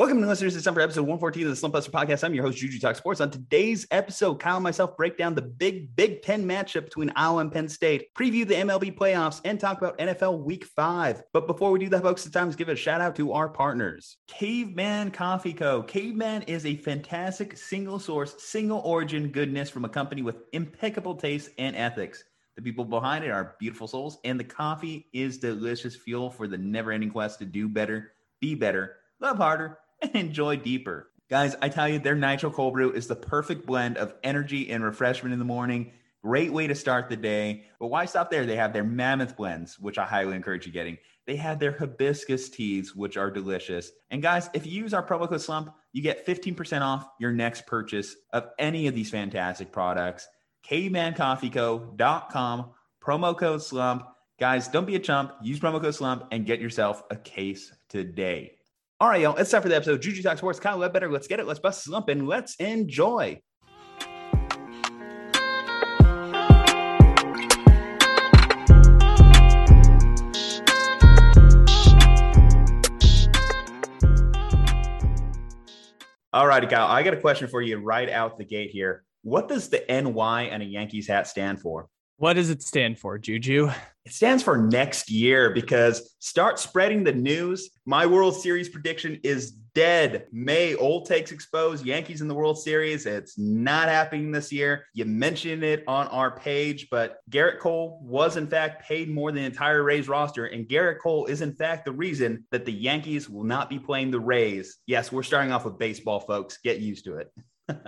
Welcome to listeners to for episode 114 of the Slumpbuster Podcast. I'm your host, Juju Talk Sports. On today's episode, Kyle and myself break down the big Big Ten matchup between Iowa and Penn State, preview the MLB playoffs, and talk about NFL Week 5. But before we do that, folks, it's time to give a shout out to our partners. Caveman Coffee Co. Caveman is a fantastic single source, single origin goodness from a company with impeccable taste and ethics. The people behind it are beautiful souls, and the coffee is delicious fuel for the never ending quest to do better, be better, love harder and enjoy deeper. Guys, I tell you, their Nitro Cold Brew is the perfect blend of energy and refreshment in the morning. Great way to start the day. But why stop there? They have their mammoth blends, which I highly encourage you getting. They have their hibiscus teas, which are delicious. And guys, if you use our promo code SLUMP, you get 15% off your next purchase of any of these fantastic products. CavemanCoffeeCo.com, promo code SLUMP. Guys, don't be a chump. Use promo code SLUMP and get yourself a case today. All right, y'all. It's time for the episode. Juju Talk Sports. Kyle Ledbetter. Let's get it. Let's bust slump and let's enjoy. All righty, Kyle. I got a question for you right out the gate here. What does the NY and a Yankees hat stand for? What does it stand for, Juju? It stands for next year because start spreading the news. My World Series prediction is dead. May old takes exposed. Yankees in the World Series. It's not happening this year. You mentioned it on our page, but Gerrit Cole was in fact paid more than the entire Rays roster, and Gerrit Cole is in fact the reason that the Yankees will not be playing the Rays. Yes, we're starting off with baseball, folks. Get used to it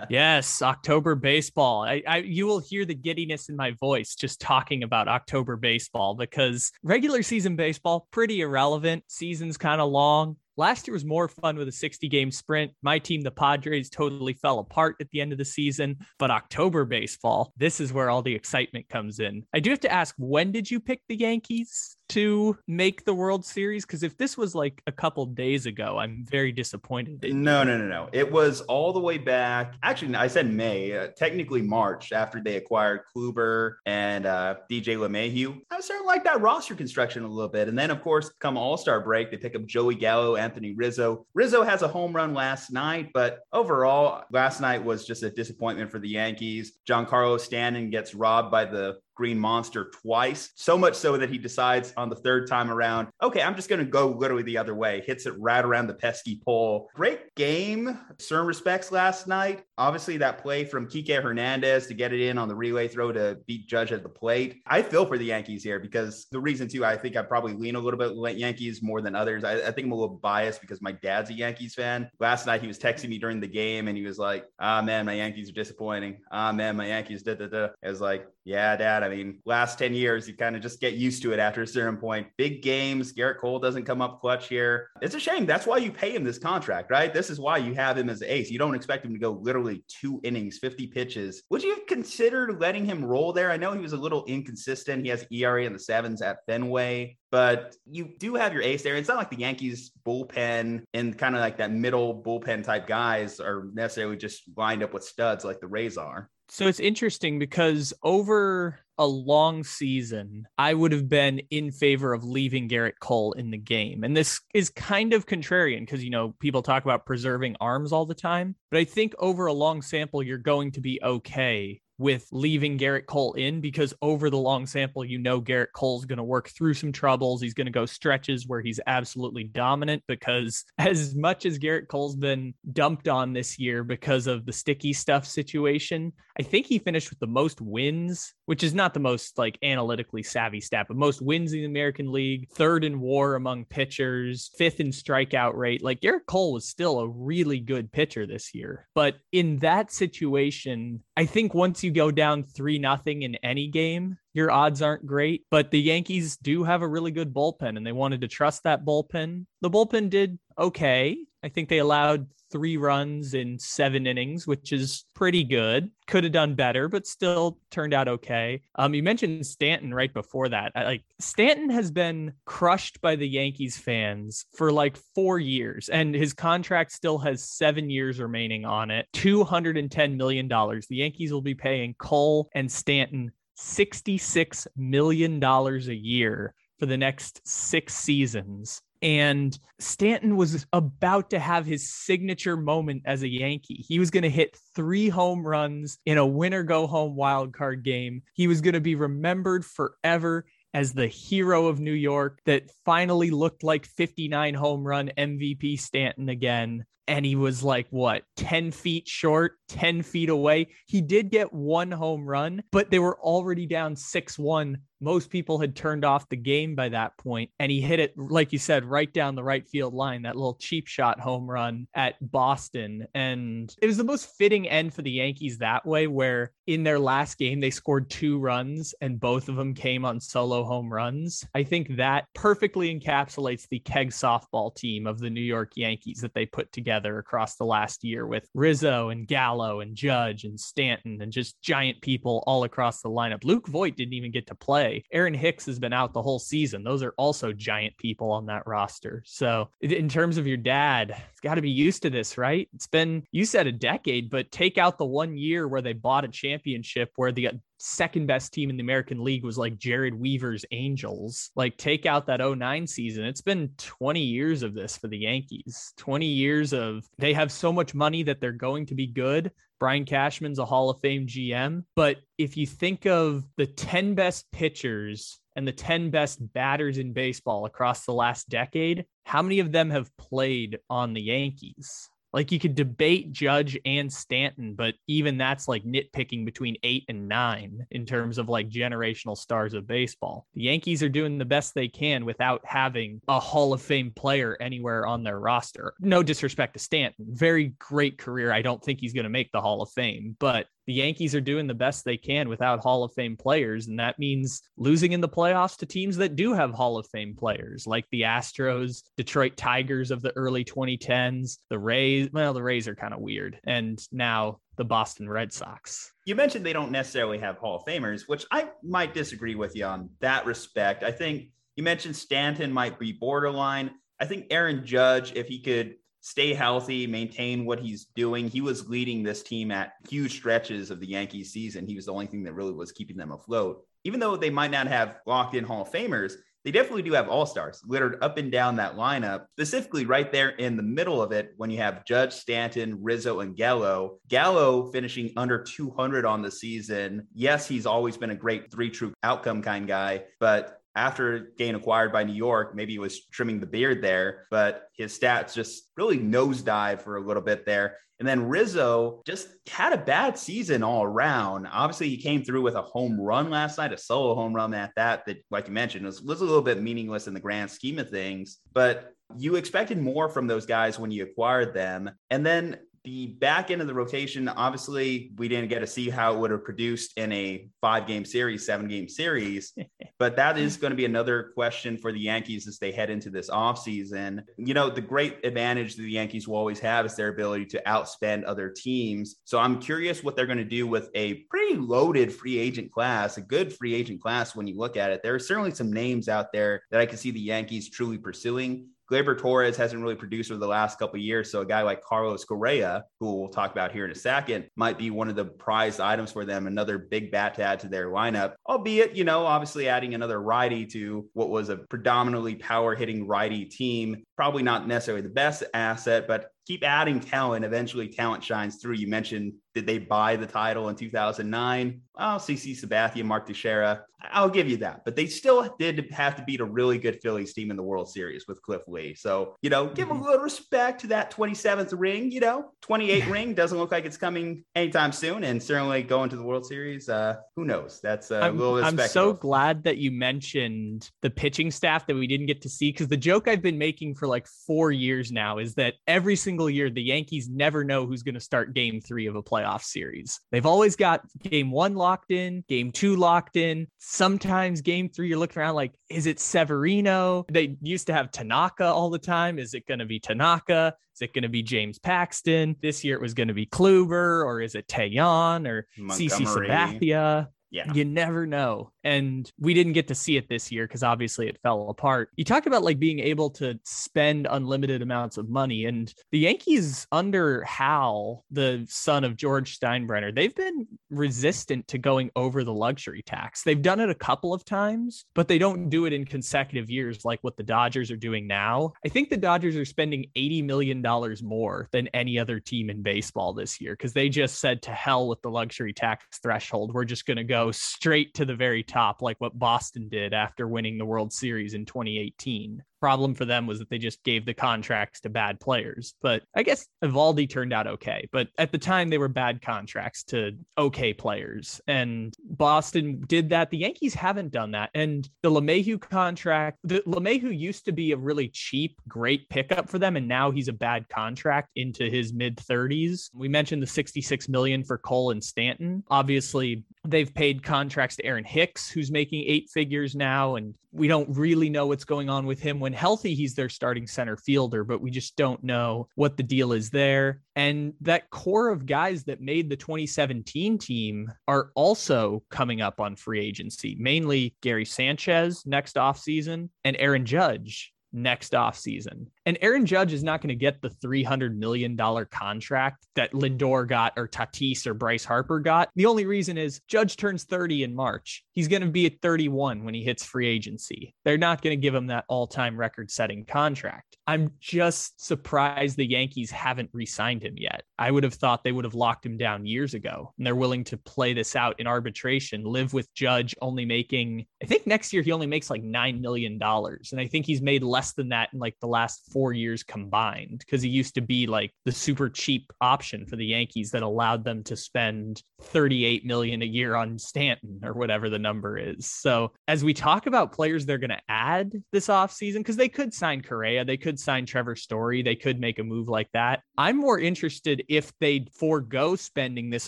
yes, October baseball. I, I, you will hear the giddiness in my voice just talking about October baseball because regular season baseball pretty irrelevant. Season's kind of long. Last year was more fun with a 60 game sprint. My team, the Padres, totally fell apart at the end of the season. But October baseball, this is where all the excitement comes in. I do have to ask, when did you pick the Yankees? To make the World Series? Because if this was like a couple days ago, I'm very disappointed. No, no, no, no. It was all the way back. Actually, I said May, uh, technically March, after they acquired Kluber and uh, DJ LeMahieu. I was starting to like that roster construction a little bit. And then, of course, come All Star break, they pick up Joey Gallo, Anthony Rizzo. Rizzo has a home run last night, but overall, last night was just a disappointment for the Yankees. Giancarlo Stanton gets robbed by the Green Monster twice, so much so that he decides on the third time around, okay, I'm just going to go literally the other way. Hits it right around the pesky pole. Great game, certain respects last night. Obviously, that play from Kike Hernandez to get it in on the relay throw to beat Judge at the plate. I feel for the Yankees here because the reason, too, I think I probably lean a little bit Yankees more than others. I, I think I'm a little biased because my dad's a Yankees fan. Last night, he was texting me during the game and he was like, ah, man, my Yankees are disappointing. Ah, man, my Yankees, da da da. I was like, yeah, Dad. I mean, last 10 years, you kind of just get used to it after a certain point. Big games. Gerrit Cole doesn't come up clutch here. It's a shame. That's why you pay him this contract, right? This is why you have him as ace. You don't expect him to go literally two innings, 50 pitches. Would you have considered letting him roll there? I know he was a little inconsistent. He has ERA in the sevens at Fenway, but you do have your ace there. It's not like the Yankees bullpen and kind of like that middle bullpen type guys are necessarily just lined up with studs like the Rays are. So it's interesting because over a long season, I would have been in favor of leaving Gerrit Cole in the game. And this is kind of contrarian because, you know, people talk about preserving arms all the time. But I think over a long sample, you're going to be okay with leaving Gerrit Cole in because over the long sample, you know Gerrit Cole's going to work through some troubles. He's going to go stretches where he's absolutely dominant because as much as Gerrit Cole's been dumped on this year because of the sticky stuff situation, I think he finished with the most wins, which is not the most like analytically savvy stat, but most wins in the American League, third in war among pitchers, fifth in strikeout rate. Like Gerrit Cole was still a really good pitcher this year. But in that situation, I think once you go down three nothing in any game, your odds aren't great. But the Yankees do have a really good bullpen, and they wanted to trust that bullpen. The bullpen did okay. I think they allowed three runs in seven innings, which is pretty good. Could have done better, but still turned out okay. Um, you mentioned Stanton right before that. I, like Stanton has been crushed by the Yankees fans for like four years, and his contract still has seven years remaining on it. Two hundred and ten million dollars. The Yankees will be paying Cole and Stanton $66 million a year for the next six seasons And Stanton was about to have his signature moment as a Yankee. He was going to hit three home runs in a winner go home wild card game. He was going to be remembered forever as the hero of New York that finally looked like 59 home run MVP Stanton again. And he was like, what, 10 feet short, 10 feet away. He did get one home run, but they were already down 6 1 most people had turned off the game by that point, and he hit it, like you said, right down the right field line, that little cheap shot home run at Boston. And it was the most fitting end for the Yankees that way, where in their last game, they scored two runs and both of them came on solo home runs. I think that perfectly encapsulates the keg softball team of the New York Yankees that they put together across the last year with Rizzo and Gallo and Judge and Stanton and just giant people all across the lineup. Luke Voit didn't even get to play Aaron Hicks has been out the whole season. Those are also giant people on that roster. So, in terms of your dad, it's got to be used to this, right? It's been, you said a decade, but take out the one year where they bought a championship where the uh, second best team in the American League was like Jered Weaver's Angels. Like, take out that 09 season. It's been 20 years of this for the Yankees, 20 years of they have so much money that they're going to be good. Brian Cashman's a Hall of Fame GM. But if you think of the 10 best pitchers and the 10 best batters in baseball across the last decade, how many of them have played on the Yankees? Like you could debate Judge and Stanton, but even that's like nitpicking between eight and nine in terms of like generational stars of baseball. The Yankees are doing the best they can without having a Hall of Fame player anywhere on their roster. No disrespect to Stanton, very great career. I don't think he's going to make the Hall of Fame, but the Yankees are doing the best they can without Hall of Fame players. And that means losing in the playoffs to teams that do have Hall of Fame players, like the Astros, Detroit Tigers of the early 2010s, the Rays. Well, the Rays are kind of weird. And now the Boston Red Sox. You mentioned they don't necessarily have Hall of Famers, which I might disagree with you on that respect. I think you mentioned Stanton might be borderline. I think Aaron Judge, if he could stay healthy, maintain what he's doing. He was leading this team at huge stretches of the Yankees season. He was the only thing that really was keeping them afloat. Even though they might not have locked in Hall of Famers, they definitely do have all stars littered up and down that lineup, specifically right there in the middle of it when you have Judge, Stanton, Rizzo, and Gallo. Gallo finishing under 200 on the season. Yes, he's always been a great three true outcome kind guy, but after getting acquired by New York, maybe he was trimming the beard there, but his stats just really nosedive for a little bit there. And then Rizzo just had a bad season all around. Obviously, he came through with a home run last night, a solo home run at that, that, like you mentioned, was, was a little bit meaningless in the grand scheme of things. But you expected more from those guys when you acquired them. And then the back end of the rotation, obviously, we didn't get to see how it would have produced in a five game series, seven game series. but that is going to be another question for the Yankees as they head into this offseason. You know, the great advantage that the Yankees will always have is their ability to outspend other teams. So I'm curious what they're going to do with a pretty loaded free agent class, a good free agent class when you look at it. There are certainly some names out there that I can see the Yankees truly pursuing. Gleyber Torres hasn't really produced over the last couple years. So a guy like Carlos Correa, who we'll talk about here in a second, might be one of the prized items for them, another big bat to add to their lineup, albeit, you know, obviously adding another righty to what was a predominantly power hitting righty team. Probably not necessarily the best asset, but keep adding talent. Eventually, talent shines through. You mentioned did they buy the title in 2009? Well, CC Sabathia, Mark Teixeira, I'll give you that. But they still did have to beat a really good Phillies team in the World Series with Cliff Lee. So, you know, give mm-hmm. a little respect to that 27th ring. You know, 28 ring doesn't look like it's coming anytime soon. And certainly going to the World Series, uh, who knows? That's uh, a I'm, little I'm so glad that you mentioned the pitching staff that we didn't get to see because the joke I've been making for like four years now is that every single year the Yankees never know who's going to start game three of a playoff series. They've always got game one locked in, game two locked in. Sometimes game three, you're looking around like, is it Severino? They used to have Tanaka all the time. Is it going to be Tanaka? Is it going to be James Paxton? This year it was going to be Kluber, or is it Taillon or CC Sabathia? Yeah. You never know. And we didn't get to see it this year because obviously it fell apart. You talked about like being able to spend unlimited amounts of money. And the Yankees, under Hal, the son of George Steinbrenner, they've been resistant to going over the luxury tax. They've done it a couple of times, but they don't do it in consecutive years like what the Dodgers are doing now. I think the Dodgers are spending $80 million more than any other team in baseball this year because they just said to hell with the luxury tax threshold. We're just going to go straight to the very top, like what Boston did after winning the World Series in 2018 problem for them was that they just gave the contracts to bad players. But I guess Eovaldi turned out okay. But at the time, they were bad contracts to okay players. And Boston did that. The Yankees haven't done that. And the LeMahieu contract, the LeMahieu used to be a really cheap, great pickup for them. And now he's a bad contract into his mid 30s. We mentioned the 66 million for Cole and Stanton. Obviously, they've paid contracts to Aaron Hicks, who's making eight figures now. And we don't really know what's going on with him. When healthy, he's their starting center fielder, but we just don't know what the deal is there. And that core of guys that made the 2017 team are also coming up on free agency, mainly Gary Sanchez next offseason and Aaron Judge next offseason. And Aaron Judge is not going to get the $300 million contract that Lindor got or Tatis or Bryce Harper got. The only reason is Judge turns 30 in March. He's going to be at 31 when he hits free agency. They're not going to give him that all time record setting contract. I'm just surprised the Yankees haven't re signed him yet. I would have thought they would have locked him down years ago. And they're willing to play this out in arbitration, live with Judge only making, I think next year he only makes like $9 million. And I think he's made less than that in like the last four years combined because he used to be like the super cheap option for the Yankees that allowed them to spend 38 million a year on Stanton or whatever the number is. So as we talk about players they're going to add this offseason, because they could sign Correa, they could sign Trevor Story, they could make a move like that. I'm more interested if they forego spending this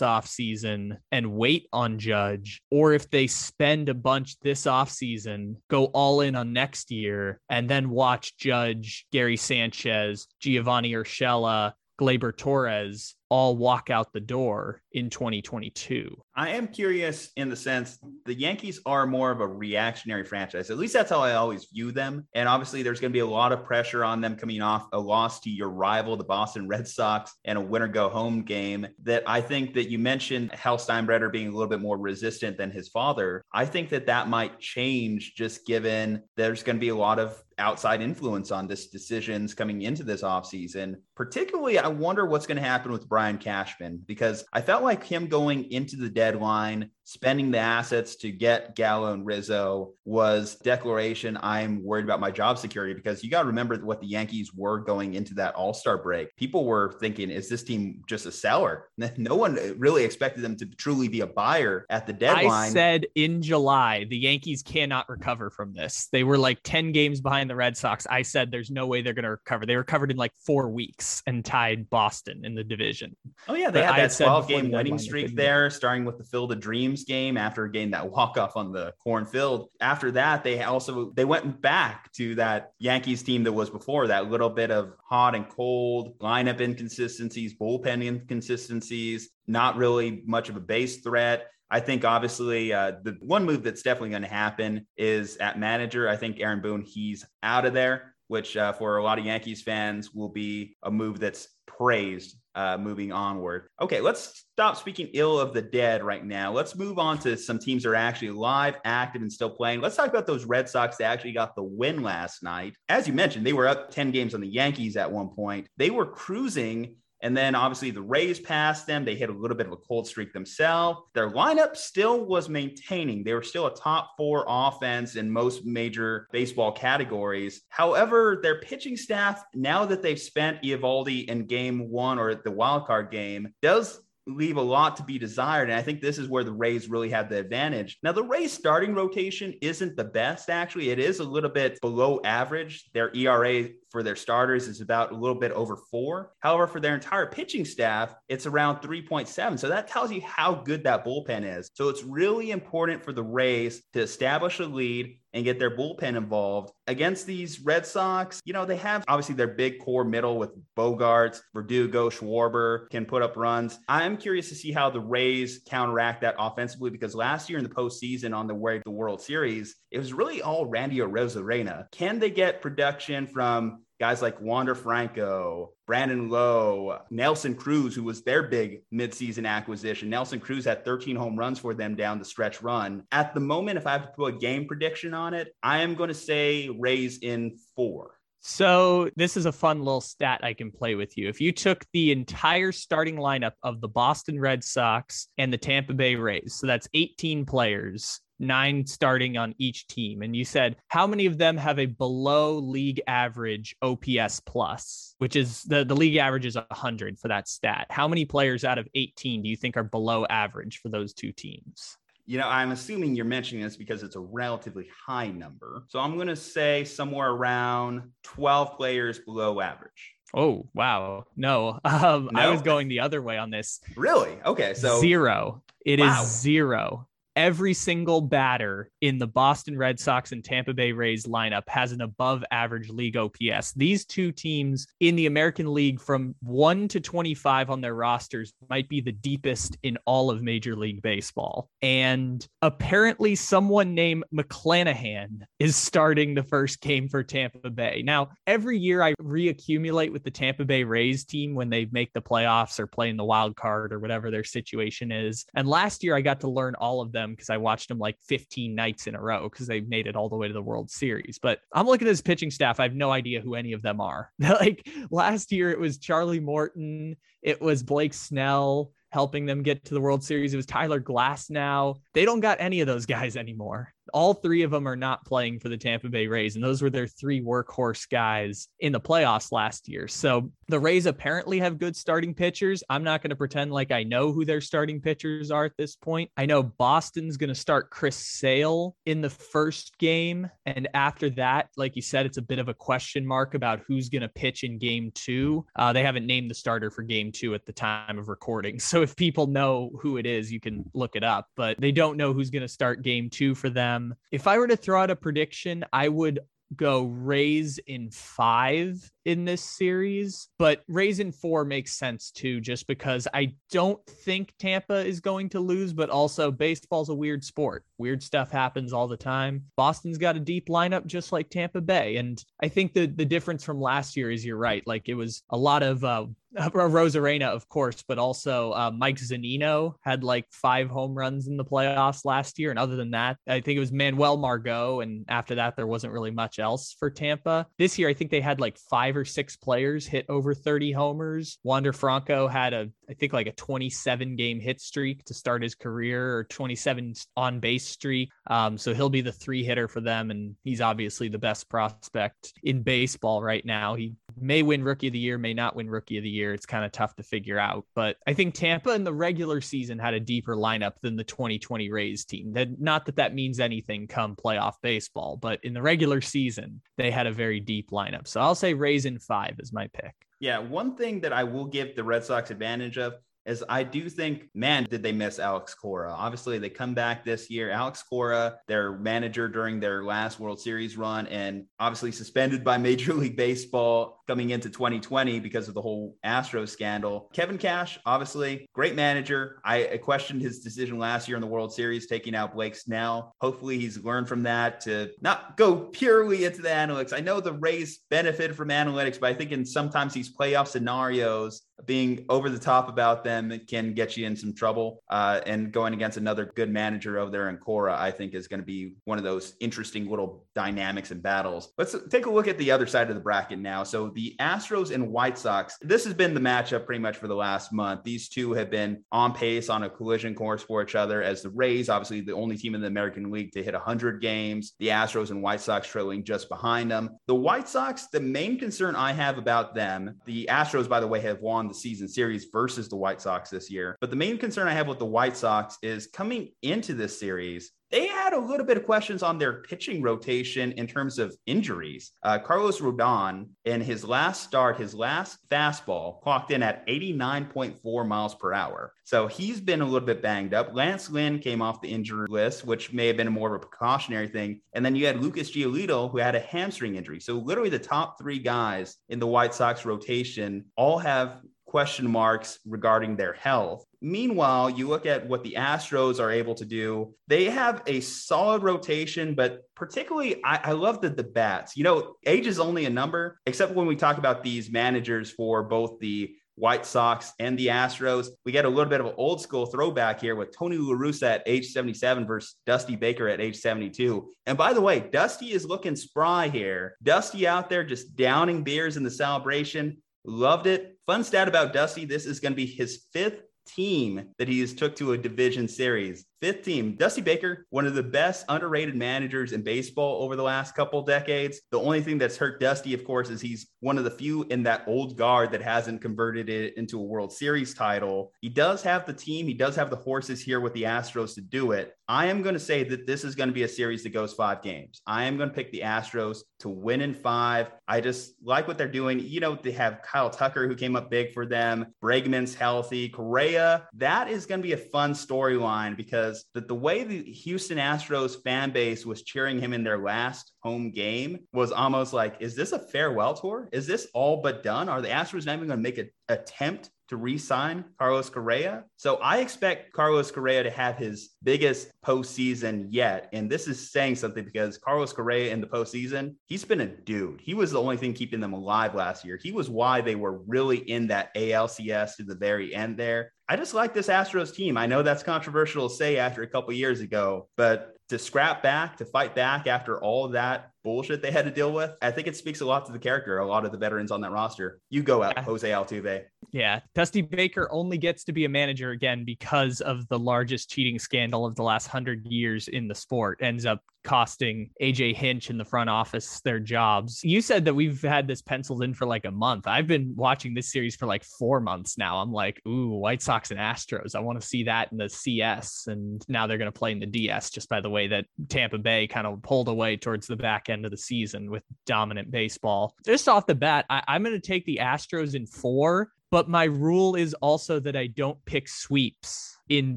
offseason and wait on Judge, or if they spend a bunch this offseason, go all in on next year, and then watch Judge, Gary Sanchez, Giovanny Urshela, Gleyber Torres all walk out the door in 2022. I am curious in the sense the Yankees are more of a reactionary franchise. At least that's how I always view them. And obviously, there's going to be a lot of pressure on them coming off a loss to your rival, the Boston Red Sox, and a winner go home game. That I think that you mentioned Hal Steinbrenner being a little bit more resistant than his father. I think that that might change just given there's going to be a lot of outside influence on this decisions coming into this offseason. Particularly, I wonder what's going to happen with Brian Cashman because I felt like him going into the deadline spending the assets to get Gallo and Rizzo was declaration I'm worried about my job security because you got to remember what the Yankees were going into that All-Star break. People were thinking is this team just a seller? No one really expected them to truly be a buyer at the deadline. I said in July the Yankees cannot recover from this. They were like 10 games behind the Red Sox. I said there's no way they're going to recover. They recovered in like 4 weeks and tied Boston in the division. Oh yeah, they but had that 12 game winning streak there starting with the Field of Dreams game after getting that walk off on the cornfield. After that, they also they went back to that Yankees team that was before that little bit of hot and cold lineup inconsistencies, bullpen inconsistencies, not really much of a base threat. I think obviously uh, the one move that's definitely going to happen is at manager. I think Aaron Boone he's out of there, which uh, for a lot of Yankees fans will be a move that's praised uh, moving onward. Okay, let's stop speaking ill of the dead right now. Let's move on to some teams that are actually live, active, and still playing. Let's talk about those Red Sox that actually got the win last night. As you mentioned, they were up 10 games on the Yankees at one point. They were cruising and then obviously the Rays passed them. They hit a little bit of a cold streak themselves. Their lineup still was maintaining. They were still a top four offense in most major baseball categories. However, their pitching staff, now that they've spent Eovaldi in game one or the wild card game, does leave a lot to be desired. And I think this is where the Rays really have the advantage. Now, the Rays starting rotation isn't the best, actually. It is a little bit below average. Their ERA for their starters is about a little bit over four. However, for their entire pitching staff, it's around 3.7. So that tells you how good that bullpen is. So it's really important for the Rays to establish a lead and get their bullpen involved. Against these Red Sox, you know, they have obviously their big core middle with Bogaerts, Verdugo, Schwarber can put up runs. I'm curious to see how the Rays counteract that offensively because last year in the postseason on the way to the World Series, it was really all Randy Arozarena. Can they get production from guys like Wander Franco, Brandon Lowe, Nelson Cruz, who was their big midseason acquisition. Nelson Cruz had 13 home runs for them down the stretch run. At the moment, if I have to put a game prediction on it, I am going to say Rays in four. So, this is a fun little stat I can play with you. If you took the entire starting lineup of the Boston Red Sox and the Tampa Bay Rays, so that's 18 players, nine starting on each team. And you said, how many of them have a below league average OPS plus, which is the, the league average is 100 for that stat. How many players out of 18 do you think are below average for those two teams? You know, I'm assuming you're mentioning this because it's a relatively high number. So I'm going to say somewhere around 12 players below average. Oh, wow. No, um, no? I was going the other way on this. Really? Okay. So zero. It wow. is zero every single batter in the Boston Red Sox and Tampa Bay Rays lineup has an above average league OPS. These two teams in the American League from 1 to 25 on their rosters might be the deepest in all of Major League Baseball. And apparently someone named McClanahan is starting the first game for Tampa Bay. Now, every year I reaccumulate with the Tampa Bay Rays team when they make the playoffs or play in the wild card or whatever their situation is. And last year I got to learn all of them them because I watched them like 15 nights in a row because they made it all the way to the World Series. But I'm looking at this pitching staff. I have no idea who any of them are. like last year, it was Charlie Morton, it was Blake Snell helping them get to the World Series. It was Tyler Glasnow. They don't got any of those guys anymore all three of them are not playing for the Tampa Bay Rays, and those were their three workhorse guys in the playoffs last year. So the Rays apparently have good starting pitchers. I'm not going to pretend like I know who their starting pitchers are at this point. I know Boston's going to start Chris Sale in the first game, and after that, like you said, it's a bit of a question mark about who's going to pitch in game two. Uh, they haven't named the starter for game two at the time of recording. So if people know who it is, you can look it up, but they don't know who's going to start game two for them If I were to throw out a prediction, I would go Rays in five in this series, but Rays in four makes sense too, just because I don't think Tampa is going to lose, but also baseball's a weird sport. Weird stuff happens all the time. Boston's got a deep lineup just like Tampa Bay. And I think the, the difference from last year is you're right. Like it was a lot of uh, Arozarena, of course, but also uh, Mike Zunino had like five home runs in the playoffs last year. And other than that, I think it was Manuel Margot. And after that, there wasn't really much else for Tampa. This year, I think they had like five or six players hit over 30 homers. Wander Franco had a, I think like a 27 game hit streak to start his career or 27 on base streak. Um, so he'll be the three hitter for them. And he's obviously the best prospect in baseball right now. He may win rookie of the year, may not win rookie of the year. It's kind of tough to figure out. But I think Tampa in the regular season had a deeper lineup than the 2020 Rays team. That not that that means anything come playoff baseball, but in the regular season, they had a very deep lineup. So I'll say Rays in five is my pick. Yeah, one thing that I will give the Red Sox advantage of is I do think, man, did they miss Alex Cora? Obviously, they come back this year. Alex Cora, their manager during their last World Series run, and obviously suspended by Major League Baseball coming into 2020 because of the whole Astro scandal. Kevin Cash, obviously, great manager. I questioned his decision last year in the World Series, taking out Blake Snell. Hopefully, he's learned from that to not go purely into the analytics. I know the Rays benefit from analytics, but I think in sometimes these playoff scenarios, being over the top about them can get you in some trouble. Uh, and going against another good manager over there in Cora, I think is going to be one of those interesting little dynamics and battles. Let's take a look at the other side of the bracket now. So the Astros and White Sox, this has been the matchup pretty much for the last month. These two have been on pace on a collision course for each other as the Rays, obviously the only team in the American League to hit 100 games, the Astros and White Sox trailing just behind them. The White Sox, the main concern I have about them, the Astros, by the way, have won the season series versus the White Sox Sox this year. But the main concern I have with the White Sox is coming into this series, they had a little bit of questions on their pitching rotation in terms of injuries. Uh, Carlos Rodon, in his last start, his last fastball clocked in at 89.4 miles per hour. So he's been a little bit banged up. Lance Lynn came off the injury list, which may have been more of a precautionary thing. And then you had Lucas Giolito, who had a hamstring injury. So literally the top three guys in the White Sox rotation all have question marks regarding their health. Meanwhile, you look at what the Astros are able to do. They have a solid rotation, but particularly, I, I love the, the bats. You know, age is only a number, except when we talk about these managers for both the White Sox and the Astros. We get a little bit of an old school throwback here with Tony La Russa at age 77 versus Dusty Baker at age 72. And by the way, Dusty is looking spry here. Dusty out there just downing beers in the celebration. Loved it. Fun stat about Dusty this is going to be his fifth team that he has took to a division series. Fifth team, Dusty Baker, one of the best underrated managers in baseball over the last couple decades. The only thing that's hurt Dusty, of course, is he's one of the few in that old guard that hasn't converted it into a World Series title. He does have the team, he does have the horses here with the Astros to do it. I am going to say that this is going to be a series that goes five games. I am going to pick the Astros to win in five. I just like what they're doing. You know, they have Kyle Tucker who came up big for them. Bregman's healthy. Correa, that is going to be a fun storyline because because that the way the Houston Astros fan base was cheering him in their last home game was almost like, is this a farewell tour? Is this all but done? Are the Astros not even going to make an attempt to re-sign Carlos Correa. So I expect Carlos Correa to have his biggest postseason yet. And this is saying something because Carlos Correa in the postseason, he's been a dude. He was the only thing keeping them alive last year. He was why they were really in that ALCS to the very end there. I just like this Astros team. I know that's controversial to say after a couple years ago, but to scrap back, to fight back after all that bullshit they had to deal with, I think it speaks a lot to the character, a lot of the veterans on that roster. You go out, yeah. Jose Altuve. Yeah. Dusty Baker only gets to be a manager again because of the largest cheating scandal of the last hundred years in the sport. Ends up costing AJ Hinch in the front office their jobs. You said that we've had this penciled in for like a month. I've been watching this series for like four months now. I'm like, ooh, White Sox and Astros. I want to see that in the CS. And now they're going to play in the DS just by the way that Tampa Bay kind of pulled away towards the back end of the season with dominant baseball. Just off the bat, I, I'm going to take the Astros in four, but my rule is also that I don't pick sweeps in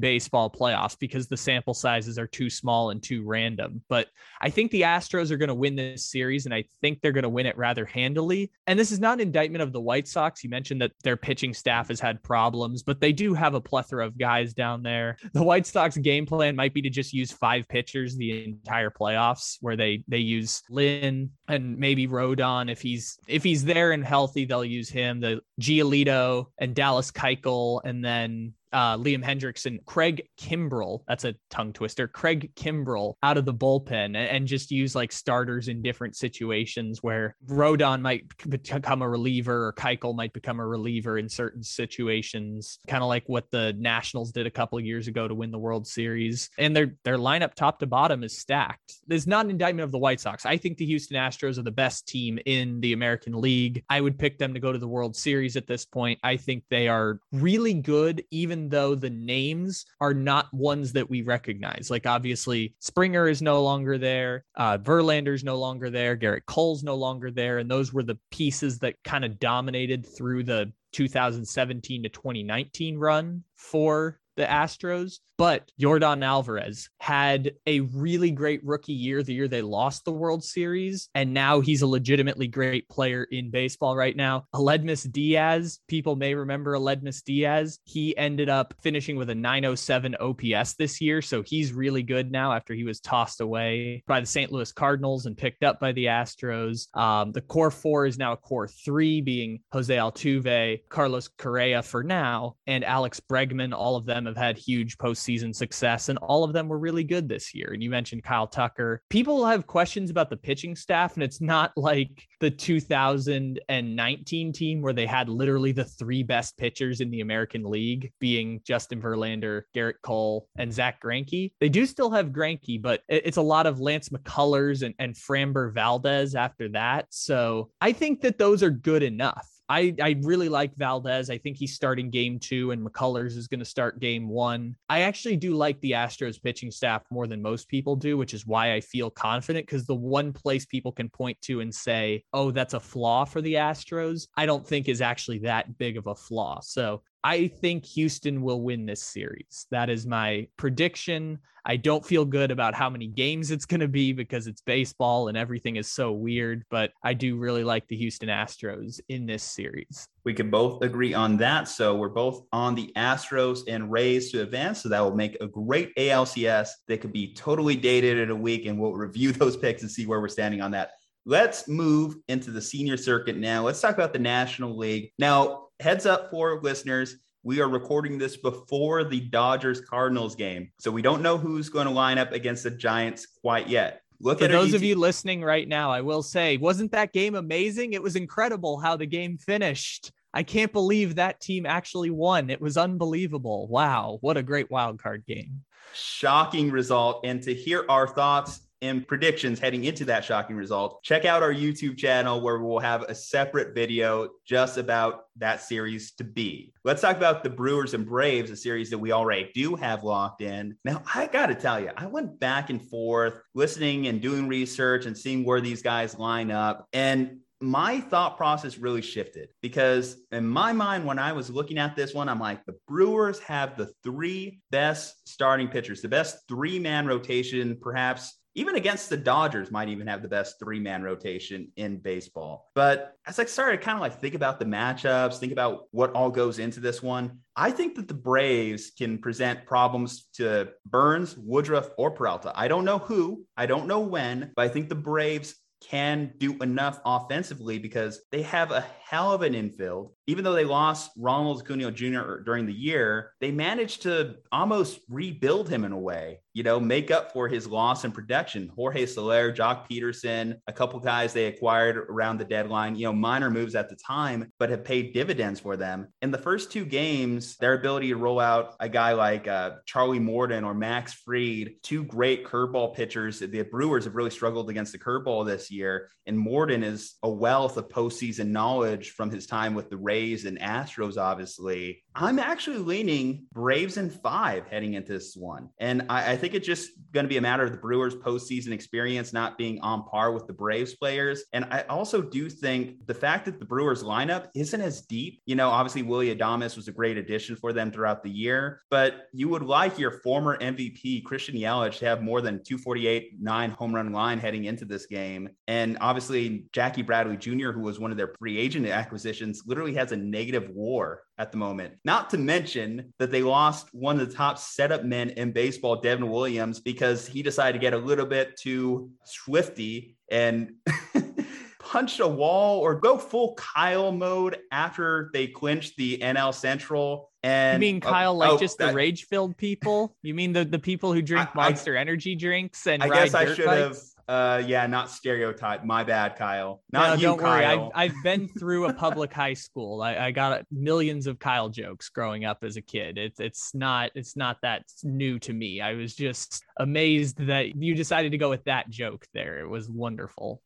baseball playoffs because the sample sizes are too small and too random. But I think the Astros are going to win this series, and I think they're going to win it rather handily. And this is not an indictment of the White Sox. You mentioned that their pitching staff has had problems, but they do have a plethora of guys down there. The White Sox game plan might be to just use five pitchers the entire playoffs, where they they use Lynn and maybe Rodon if he's if he's there and healthy, they'll use him. The Giolito and Dallas Keuchel, and then uh, Liam Hendriks, Craig Kimbrel. That's a tongue twister. Craig Kimbrel out of the bullpen and, just use like starters in different situations where Rodon might become a reliever or Keuchel might become a reliever in certain situations, kind of like what the Nationals did a couple years ago to win the World Series. And their their lineup top to bottom is stacked. There's not an indictment of the White Sox. I think the Houston Astros are the best team in the American League. I would pick them to go to the World Series at this point. I think they are really good, even even though the names are not ones that we recognize. Like obviously Springer is no longer there, uh, Verlander's no longer there, Gerrit Cole's no longer there, and those were the pieces that kind of dominated through the 2017 to 2019 run for the Astros. But Yordan Alvarez had a really great rookie year, the year they lost the World Series. And now he's a legitimately great player in baseball right now. Aledmys Diaz, people may remember Aledmys Diaz. He ended up finishing with a 907 OPS this year. So he's really good now after he was tossed away by the St. Louis Cardinals and picked up by the Astros. Um, the core four is now a core three, being Jose Altuve, Carlos Correa for now, and Alex Bregman. All of them have had huge postseason season success, and all of them were really good this year. And you mentioned Kyle Tucker. People have questions about the pitching staff, and it's not like the 2019 team where they had literally the three best pitchers in the American League, being Justin Verlander, Gerrit Cole, and Zack Greinke. They do still have Greinke, but it's a lot of Lance McCullers and, and Framber Valdez after that. So I think that those are good enough. I, I really like Valdez. I think he's starting game two, and McCullers is going to start game one. I actually do like the Astros pitching staff more than most people do, which is why I feel confident because the one place people can point to and say, oh, that's a flaw for the Astros, I don't think is actually that big of a flaw. So I think Houston will win this series. That is my prediction. I don't feel good about how many games it's going to be because it's baseball and everything is so weird, but I do really like the Houston Astros in this series. We can both agree on that. So we're both on the Astros and Rays to advance. So that will make a great ALCS that could be totally dated in a week. And we'll review those picks and see where we're standing on that. Let's move into the senior circuit now. Let's talk about the National League. Now, heads up for listeners. We are recording this before the Dodgers Cardinals game. So we don't know who's going to line up against the Giants quite yet. Look For at those of you listening right now, I will say, wasn't that game amazing? It was incredible how the game finished. I can't believe that team actually won. It was unbelievable. Wow, what a great wild card game. Shocking result. And to hear our thoughts and predictions heading into that shocking result, check out our YouTube channel where we'll have a separate video just about that series to be. Let's talk about the Brewers and Braves, a series that we already do have locked in. Now, I got to tell you, I went back and forth listening and doing research and seeing where these guys line up. And my thought process really shifted because in my mind when i was looking at this one i'm like the brewers have the three best starting pitchers the best three man rotation perhaps even against the Dodgers, might even have the best three man rotation in baseball. But as I started to kind of like think about the matchups, think about what all goes into this one, I think that the Braves can present problems to Burnes, Woodruff, or Peralta. I don't know who, I don't know when, but I think the Braves can do enough offensively because they have a hell of an infield. Even though they lost Ronald Acuna Jr. during the year, they managed to almost rebuild him in a way, you know, make up for his loss in production. Jorge Soler, Joc Pederson, a couple guys they acquired around the deadline, you know, minor moves at the time, but have paid dividends for them. In the first two games, their ability to roll out a guy like uh, Charlie Morton or Max Fried, two great curveball pitchers. The Brewers have really struggled against the curveball this year. And Morton is a wealth of postseason knowledge from his time with the Rays and Astros, obviously. I'm actually leaning Braves in five heading into this one. And I, I think it's just going to be a matter of the Brewers' postseason experience not being on par with the Braves players. And I also do think the fact that the Brewers lineup isn't as deep, you know, obviously Willy Adames was a great addition for them throughout the year, but you would like your former MVP, Christian Yelich, to have more than 248, nine home run line heading into this game. And obviously, Jackie Bradley Jr., who was one of their free agent acquisitions, literally has a negative war at the moment. Not to mention that they lost one of the top setup men in baseball, Devin Williams, because he decided to get a little bit too swifty and punch a wall or go full Kyle mode after they clinched the NL Central. And you mean oh, Kyle, oh, like oh, just that, the rage filled people? You mean the, the people who drink I, Monster I, Energy drinks and I guess I should have uh, yeah, not stereotype. My bad, Kyle. Not no, you, don't Kyle. worry. I've, I've been through a public high school. I, I got millions of Kyle jokes growing up as a kid. It's it's not it's not that new to me. I was just amazed that you decided to go with that joke there. It was wonderful.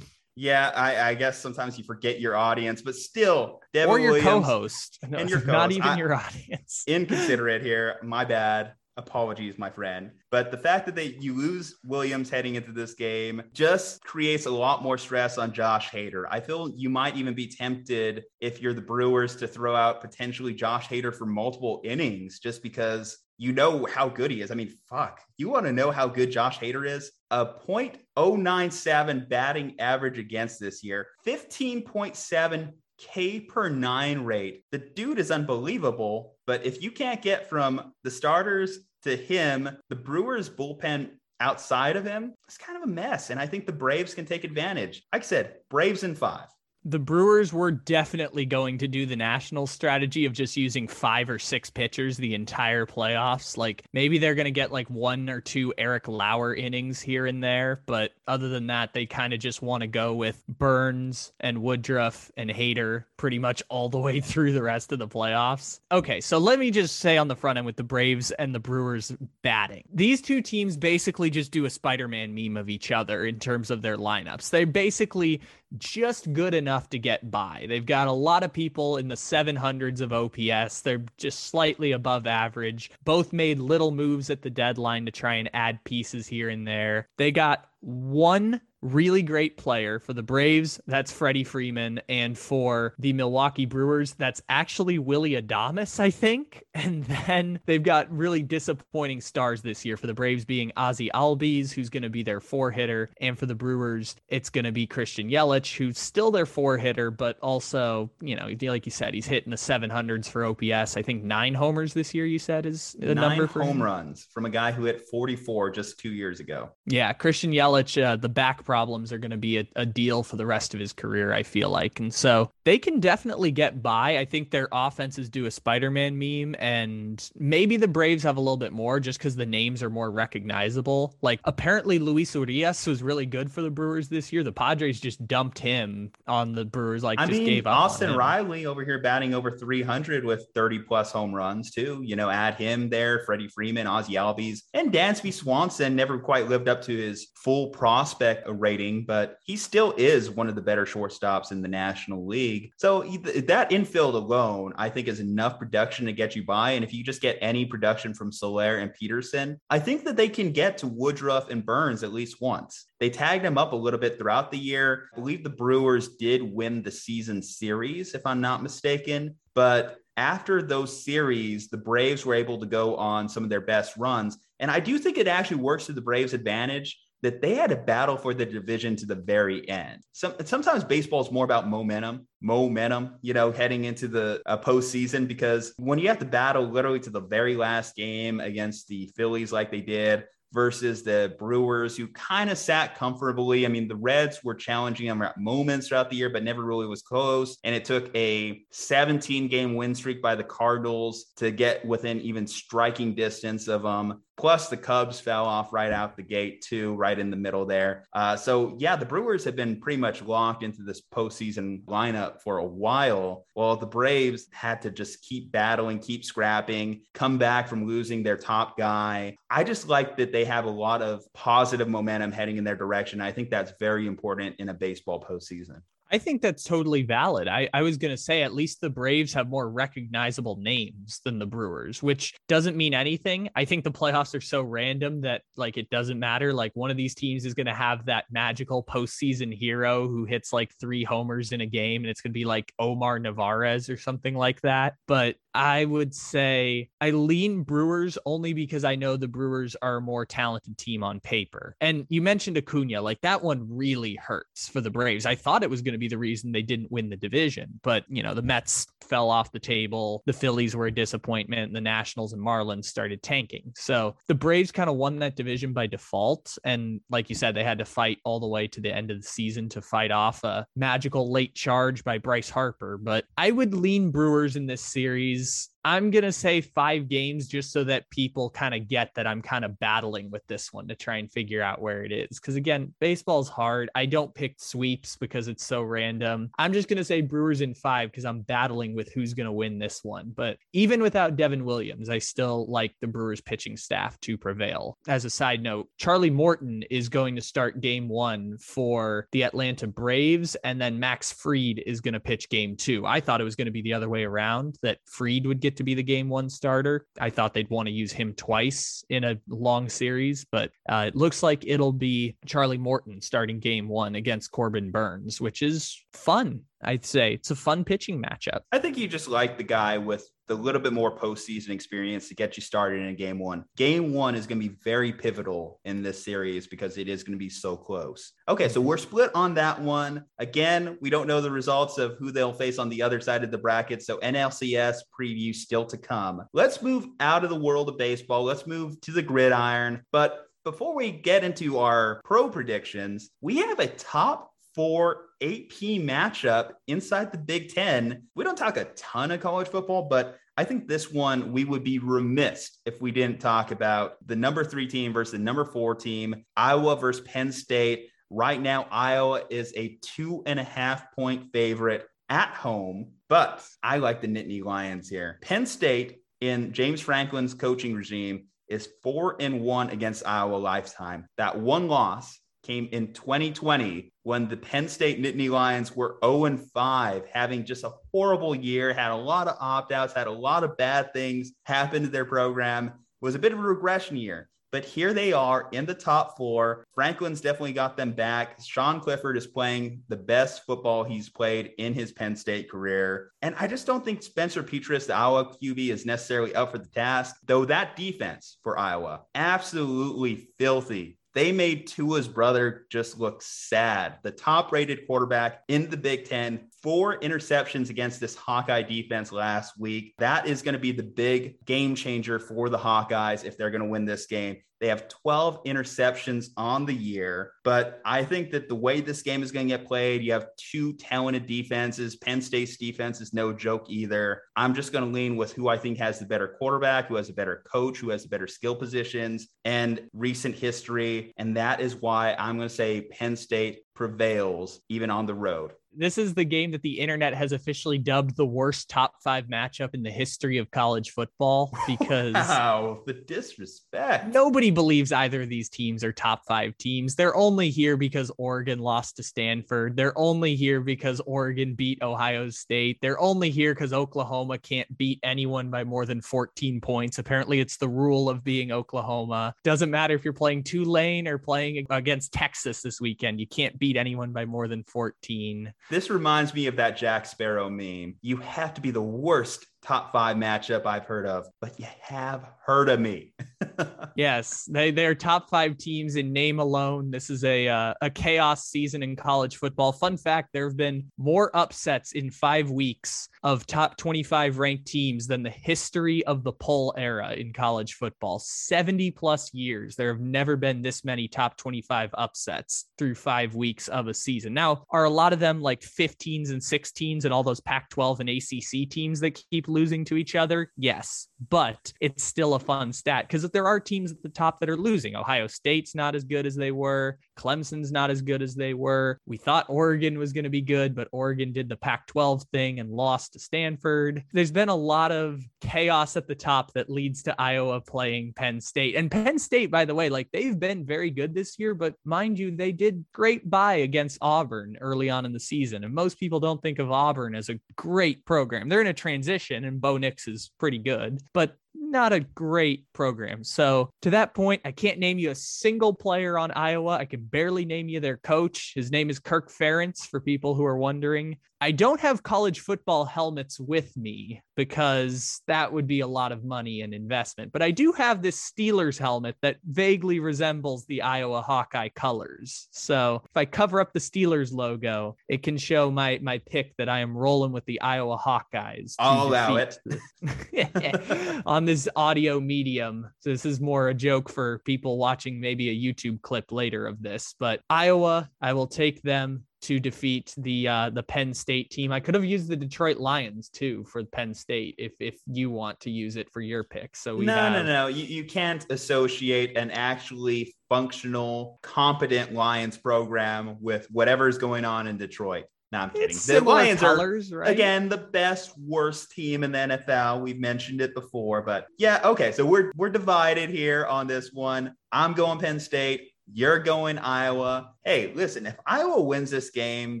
Yeah, I, I guess sometimes you forget your audience, but still, Devin or your Williams co-host, no, and your co-host. not even I, your audience. Inconsiderate here. My bad apologies, my friend. But the fact that they you lose Williams heading into this game just creates a lot more stress on Josh Hader. I feel you might even be tempted if you're the Brewers to throw out potentially Josh Hader for multiple innings just because you know how good he is. I mean, fuck. You want to know how good Josh Hader is? A 0.097 batting average against this year, 15.7 K per nine rate. The dude is unbelievable. But if you can't get from the starters to him, the Brewers bullpen outside of him, it's kind of a mess. And I think the Braves can take advantage. Like I said, Braves in five the Brewers were definitely going to do the national strategy of just using five or six pitchers the entire playoffs. Like maybe they're going to get like one or two Eric Lauer innings here and there, but other than that, they kind of just want to go with Burnes and Woodruff and Hader pretty much all the way through the rest of the playoffs. Okay, so let me just say on the front end with the Braves and the Brewers batting. These two teams basically just do a Spider-Man meme of each other in terms of their lineups. They basically just good enough to get by. They've got a lot of people in the 700s of OPS. They're just slightly above average. Both made little moves at the deadline to try and add pieces here and there. They got one really great player for the Braves. That's Freddie Freeman. And for the Milwaukee Brewers, that's actually Willy Adames, I think. And then they've got really disappointing stars this year for the Braves being Ozzie Albies, who's going to be their four hitter. And for the Brewers, it's going to be Christian Yelich, who's still their four hitter, but also, you know, like you said, he's hitting the 700s for OPS. I think nine homers this year, you said, is the nine number for home him. runs from a guy who hit 44 just two years ago. Yeah. Christian Yelich, uh, the back problems are going to be a, a, deal for the rest of his career, I feel like. And so they can definitely get by. I think their offenses do a Spider Man meme, and maybe the Braves have a little bit more just because the names are more recognizable. Like, apparently, Luis Urias was really good for the Brewers this year. The Padres just dumped him on the Brewers, like, I just mean, gave up. Austin Riley over here batting over 300 with 30 plus home runs, too. You know, add him there, Freddie Freeman, Ozzie Albies, and Dansby Swanson never quite lived up to his full prospect rating but he still is one of the better shortstops in the National League. So that infield alone, I think, is enough production to get you by. And if you just get any production from Soler and Pederson, I think that they can get to Woodruff and Burnes at least once. They tagged him up a little bit throughout the year. I believe the Brewers did win the season series, if I'm not mistaken. But after those series, the Braves were able to go on some of their best runs. And I do think it actually works to the Braves' advantage that they had to battle for the division to the very end. Some, sometimes baseball is more about momentum, momentum, you know, heading into the uh, postseason because when you have to battle literally to the very last game against the Phillies like they did, versus the Brewers, who kind of sat comfortably. I mean, the Reds were challenging them at moments throughout the year, but never really was close. And it took a 17 game win streak by the Cardinals to get within even striking distance of them. Plus, the Cubs fell off right out the gate, too, right in the middle there. Uh, so, yeah, the Brewers have been pretty much locked into this postseason lineup for a while, while the Braves had to just keep battling, keep scrapping, come back from losing their top guy. I just like that they have a lot of positive momentum heading in their direction. I think that's very important in a baseball postseason. I think that's totally valid. I, I was going to say at least the Braves have more recognizable names than the Brewers, which doesn't mean anything. I think the playoffs are so random that like it doesn't matter. Like one of these teams is going to have that magical postseason hero who hits like three homers in a game, and it's going to be like Omar Narvaez or something like that. But I would say I lean Brewers only because I know the Brewers are a more talented team on paper. And you mentioned Acuna, like that one really hurts for the Braves. I thought it was going to be the reason they didn't win the division, but you know, the Mets fell off the table, the Phillies were a disappointment, the Nationals and Marlins started tanking. So the Braves kind of won that division by default. And like you said, they had to fight all the way to the end of the season to fight off a magical late charge by Bryce Harper. But I would lean Brewers in this series I'm going to say five games just so that people kind of get that I'm kind of battling with this one to try and figure out where it is. Because again, baseball's hard. I don't pick sweeps because it's so random. I'm just going to say Brewers in five because I'm battling with who's going to win this one. But even without Devin Williams, I still like the Brewers pitching staff to prevail. As a side note, Charlie Morton is going to start game one for the Atlanta Braves, and then Max Fried is going to pitch game two. I thought it was going to be the other way around that Fried would get get to be the game one starter. I thought they'd want to use him twice in a long series, but uh, it looks like it'll be Charlie Morton starting game one against Corbin Burnes, which is fun. I'd say it's a fun pitching matchup. I think you just like the guy with the little bit more postseason experience to get you started in game one. Game one is going to be very pivotal in this series because it is going to be so close. Okay, so we're split on that one. Again, we don't know the results of who they'll face on the other side of the bracket. So NLCS preview still to come. Let's move out of the world of baseball. Let's move to the gridiron. But before we get into our pro predictions, we have a top four AP matchup inside the Big Ten. We don't talk a ton of college football, but I think this one we would be remiss if we didn't talk about the number three team versus the number four team, Iowa versus Penn State. Right now, Iowa is a two and a half point favorite at home, but I like the Nittany Lions here. Penn State in James Franklin's coaching regime is four and one against Iowa lifetime. That one loss came in 2020 when the Penn State Nittany Lions were 0 5, having just a horrible year, had a lot of opt outs, had a lot of bad things happen to their program. It was a bit of a regression year. But here they are in the top four. Franklin's definitely got them back. Sean Clifford is playing the best football he's played in his Penn State career. And I just don't think Spencer Petras, the Iowa QB, is necessarily up for the task, though that defense for Iowa, absolutely filthy. They made Tua's brother just look sad. The top rated quarterback in the Big Ten, four interceptions against this Hawkeye defense last week. That is going to be the big game changer for the Hawkeyes if they're going to win this game. They have 12 interceptions on the year, but I think that the way this game is going to get played, you have two talented defenses. Penn State's defense is no joke either. I'm just going to lean with who I think has the better quarterback, who has a better coach, who has the better skill positions and recent history. And that is why I'm going to say Penn State prevails even on the road this is the game that the internet has officially dubbed the worst top five matchup in the history of college football because wow, the disrespect. Nobody believes either of these teams are top five teams. They're only here because Oregon lost to Stanford. They're only here because Oregon beat Ohio State. They're only here because Oklahoma can't beat anyone by more than 14 points. Apparently, it's the rule of being Oklahoma. Doesn't matter if you're playing Tulane or playing against Texas this weekend, you can't beat anyone by more than 14. This reminds me of that Jack Sparrow meme. You have to be the worst top five matchup I've heard of, but you have heard of me. yes, they they're top five teams in name alone. This is a uh, a chaos season in college football. Fun fact: there have been more upsets in five weeks of top twenty five ranked teams than the history of the poll era in college football. Seventy plus years, there have never been this many top twenty five upsets through five weeks of a season. Now, are a lot of them like 15s and 16s and all those Pac 12 and ACC teams that keep losing to each other? Yes, but it's still a fun stat because there are teams at the top that are losing. Ohio State's not as good as they were. Clemson's not as good as they were. We thought Oregon was going to be good, but Oregon did the Pac 12 thing and lost to Stanford. There's been a lot of chaos at the top that leads to Iowa playing Penn State. And Penn State, by the way, like they've been very good this year, but mind you, they did great by against Auburn early on in the season. And most people don't think of Auburn as a great program. They're in a transition, and Bo Nix is pretty good, but not a great program. So, to that point, I can't name you a single player on Iowa. I can barely name you their coach. His name is Kirk Ferentz, for people who are wondering. I don't have college football helmets with me because that would be a lot of money and investment. But I do have this Steelers helmet that vaguely resembles the Iowa Hawkeye colors. So if I cover up the Steelers logo, it can show my my pick that I am rolling with the Iowa Hawkeyes. I'll allow it on this audio medium. So this is more a joke for people watching maybe a YouTube clip later of this. But Iowa, I will take them to defeat the uh, the Penn State team. I could have used the Detroit Lions too for Penn State if if you want to use it for your pick. So we no, have... no, no, you you can't associate an actually functional, competent Lions program with whatever's going on in Detroit. No, I'm kidding. It's the Lions colors, are right? again the best worst team in the NFL. We've mentioned it before, but yeah, okay. So we're we're divided here on this one. I'm going Penn State. You're going Iowa. Hey, listen, if Iowa wins this game,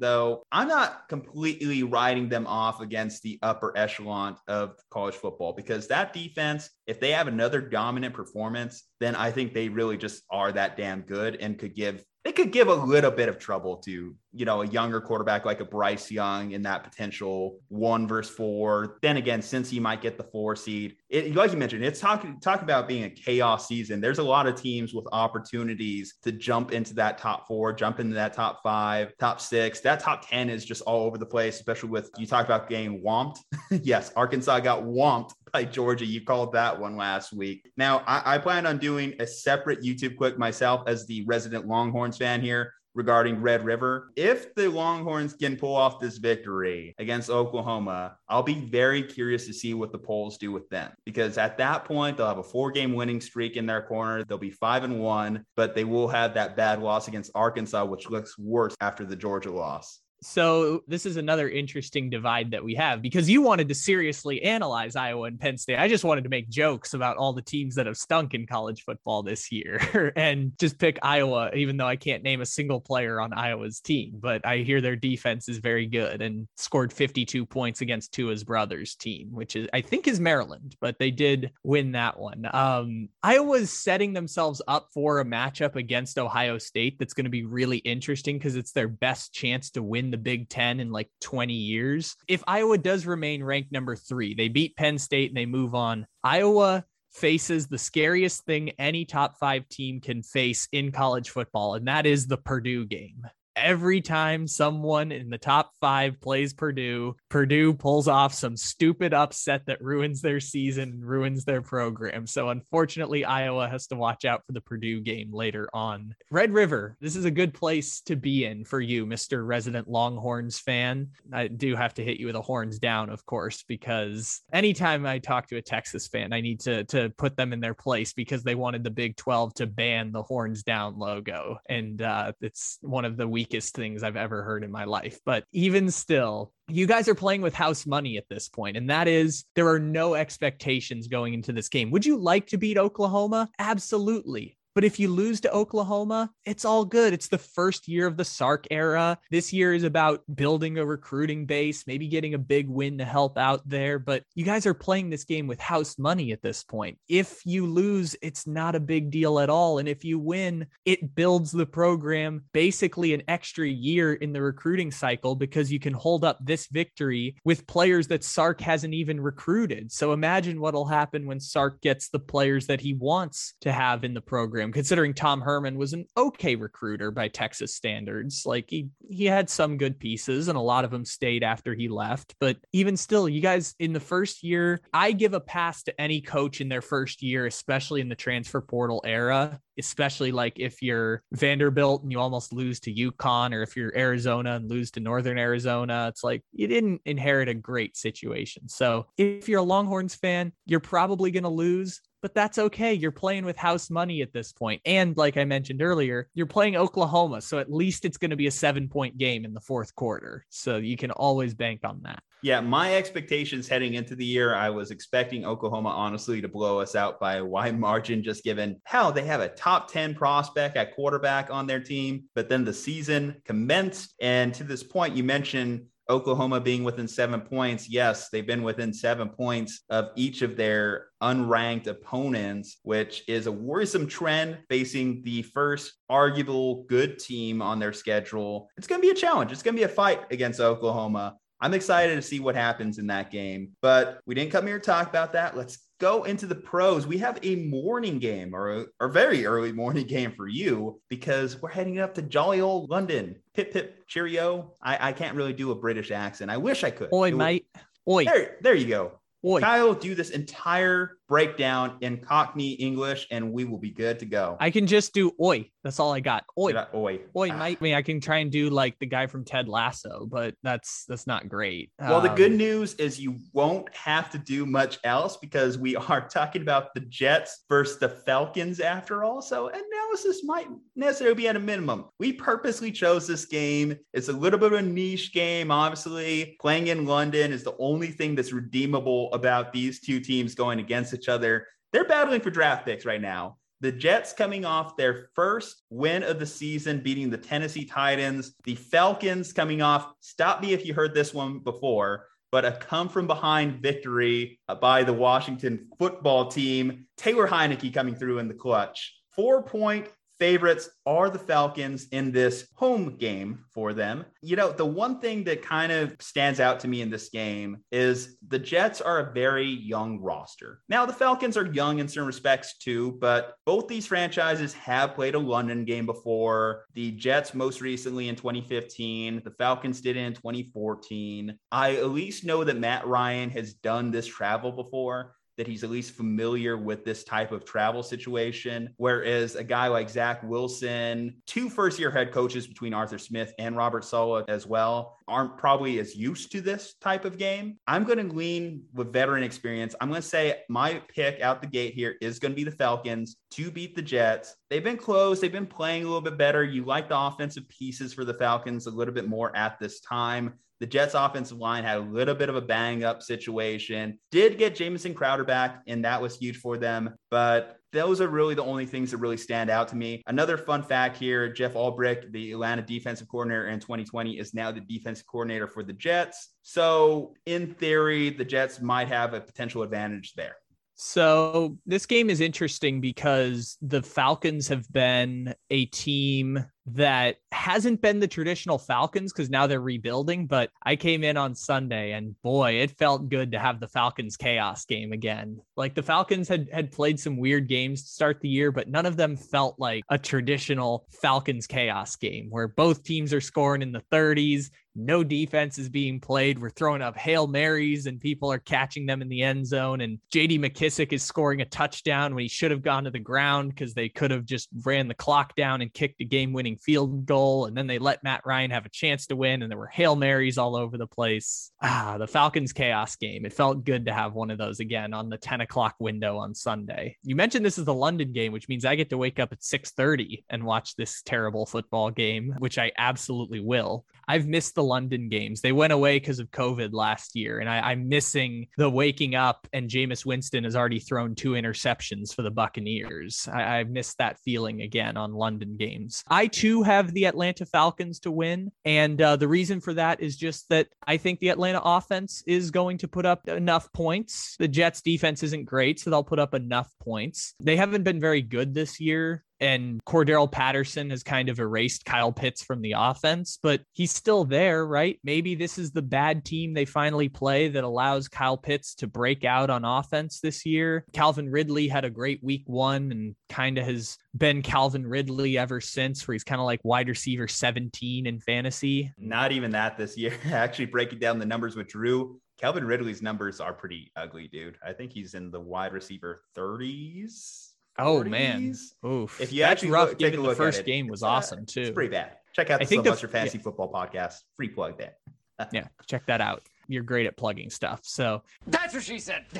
though, I'm not completely writing them off against the upper echelon of college football because that defense, if they have another dominant performance, then I think they really just are that damn good and could give they could give a little bit of trouble to you know a younger quarterback like a Bryce Young in that potential one versus four. Then again, since he might get the four seed, it, like you mentioned, it's talking talk about being a chaos season. There's a lot of teams with opportunities to jump into that top four, jump into that top five, top six. That top ten is just all over the place, especially with you talk about getting whomped. yes, Arkansas got whomped by Georgia. You called that one last week. Now, I, I plan on doing a separate YouTube clip myself as the resident Longhorns fan here regarding Red River. If the Longhorns can pull off this victory against Oklahoma, I'll be very curious to see what the polls do with them because at that point they'll have a four-game winning streak in their corner. They'll be 5 and 1, but they will have that bad loss against Arkansas which looks worse after the Georgia loss. So this is another interesting divide that we have because you wanted to seriously analyze Iowa and Penn State. I just wanted to make jokes about all the teams that have stunk in college football this year and just pick Iowa, even though I can't name a single player on Iowa's team. But I hear their defense is very good and scored 52 points against Tua's brothers team, which is I think is Maryland, but they did win that one. Um, Iowa's setting themselves up for a matchup against Ohio State that's going to be really interesting because it's their best chance to win the Big Ten in like 20 years. If Iowa does remain ranked number three, they beat Penn State and they move on. Iowa faces the scariest thing any top five team can face in college football, and that is the Purdue game every time someone in the top five plays Purdue, Purdue pulls off some stupid upset that ruins their season and ruins their program. So unfortunately, Iowa has to watch out for the Purdue game later on. Red River, this is a good place to be in for you, Mr. Resident Longhorns fan. I do have to hit you with a horns down, of course, because anytime I talk to a Texas fan, I need to to put them in their place because they wanted the Big 12 to ban the horns down logo. And uh, it's one of the weakest things I've ever heard in my life. But even still, you guys are playing with house money at this point, and that is there are no expectations going into this game. Would you like to beat Oklahoma? Absolutely. But if you lose to Oklahoma, it's all good. It's the first year of the Sark era. This year is about building a recruiting base, maybe getting a big win to help out there. But you guys are playing this game with house money at this point. If you lose, it's not a big deal at all. And if you win, it builds the program basically an extra year in the recruiting cycle because you can hold up this victory with players that Sark hasn't even recruited. So imagine what'll happen when Sark gets the players that he wants to have in the program program, considering Tom Herman was an okay recruiter by Texas standards. Like he he had some good pieces, and a lot of them stayed after he left. But even still, you guys in the first year, I give a pass to any coach in their first year, especially in the transfer portal era. Especially like if you're Vanderbilt and you almost lose to UConn, or if you're Arizona and lose to Northern Arizona, it's like you didn't inherit a great situation. So if you're a Longhorns fan, you're probably going to lose but that's okay. You're playing with house money at this point. And like I mentioned earlier, you're playing Oklahoma. So at least it's going to be a seven point game in the fourth quarter. So you can always bank on that. Yeah, my expectations heading into the year, I was expecting Oklahoma honestly to blow us out by a wide margin, just given how they have a top 10 prospect at quarterback on their team. But then the season commenced. And to this point, you mentioned Oklahoma being within seven points, yes, they've been within seven points of each of their unranked opponents, which is a worrisome trend facing the first arguable good team on their schedule. It's going to be a challenge. It's going to be a fight against Oklahoma. I'm excited to see what happens in that game, but we didn't come here to talk about that. Let's go into the pros. We have a morning game or a, or very early morning game for you because we're heading up to jolly old London. Pip pip cheerio. I, I can't really do a British accent. I wish I could. Oi, mate. Oi. There, there you go. Oi. Kyle, do this entire breakdown in Cockney English, and we will be good to go. I can just do oi. That's all I got. Oi, I, oi, oi, ah. mate. I mean, I can try and do like the guy from Ted Lasso, but that's that's not great. Well, um, the good news is you won't have to do much else because we are talking about the Jets versus the Falcons after all. So analysis might necessarily be at a minimum. We purposely chose this game. It's a little bit of a niche game. Obviously, playing in London is the only thing that's redeemable about these two teams going against each other. They're battling for draft picks right now. The Jets coming off their first win of the season, beating the Tennessee Titans. The Falcons coming off, stop me if you heard this one before, but a come from behind victory uh, by the Washington football team. Taylor Heinicke coming through in the clutch. Four point favorites are the Falcons in this home game for them. You know, the one thing that kind of stands out to me in this game is the Jets are a very young roster. Now, the Falcons are young in some respects too, but both these franchises have played a London game before. The Jets most recently in 2015, the Falcons did it in 2014. I at least know that Matt Ryan has done this travel before. That he's at least familiar with this type of travel situation. Whereas a guy like Zach Wilson, two first year head coaches between Arthur Smith and Robert Saleh as well, aren't probably as used to this type of game. I'm going to lean with veteran experience. I'm going to say my pick out the gate here is going to be the Falcons to beat the Jets. They've been close. They've been playing a little bit better. You like the offensive pieces for the Falcons a little bit more at this time. The Jets offensive line had a little bit of a bang up situation. Did get Jamison Crowder back, and that was huge for them. But those are really the only things that really stand out to me. Another fun fact here Jeff Ulbrich, the Atlanta defensive coordinator in 2020, is now the defensive coordinator for the Jets. So, in theory, the Jets might have a potential advantage there. So this game is interesting because the Falcons have been a team that hasn't been the traditional Falcons because now they're rebuilding. But I came in on Sunday and boy, it felt good to have the Falcons chaos game again. Like the Falcons had had played some weird games to start the year, but none of them felt like a traditional Falcons chaos game where both teams are scoring in the 30s no defense is being played. We're throwing up Hail Marys and people are catching them in the end zone. And JD McKissic is scoring a touchdown when he should have gone to the ground because they could have just ran the clock down and kicked a game winning field goal. And then they let Matt Ryan have a chance to win. And there were Hail Marys all over the place. Ah, the Falcons chaos game. It felt good to have one of those again on the 10 o'clock window on Sunday. You mentioned this is the London game, which means I get to wake up at 6:30 and watch this terrible football game, which I absolutely will. I've missed the London games. They went away because of COVID last year, and I, am missing the waking up and Jameis Winston has already thrown two interceptions for the Buccaneers. I, I've missed that feeling again on London games. I too have the Atlanta Falcons to win, and uh, the reason for that is just that I think the Atlanta offense is going to put up enough points. The Jets defense isn't great, so they'll put up enough points. They haven't been very good this year and Cordarrelle Patterson has kind of erased Kyle Pitts from the offense, but he's still there, right? Maybe this is the bad team they finally play that allows Kyle Pitts to break out on offense this year. Calvin Ridley had a great week one and kind of has been Calvin Ridley ever since, where he's kind of like wide receiver 17 in fantasy. Not even that this year. Actually, breaking down the numbers with Drew, Calvin Ridley's numbers are pretty ugly, dude. I think he's in the wide receiver 30s Oh man, oof! If you That's actually rough, look, take a look the first game was uh, awesome too. It's pretty bad. Check out the I think the, Fantasy yeah. Football Podcast. Free plug there. yeah, check that out. You're great at plugging stuff. So that's what she said.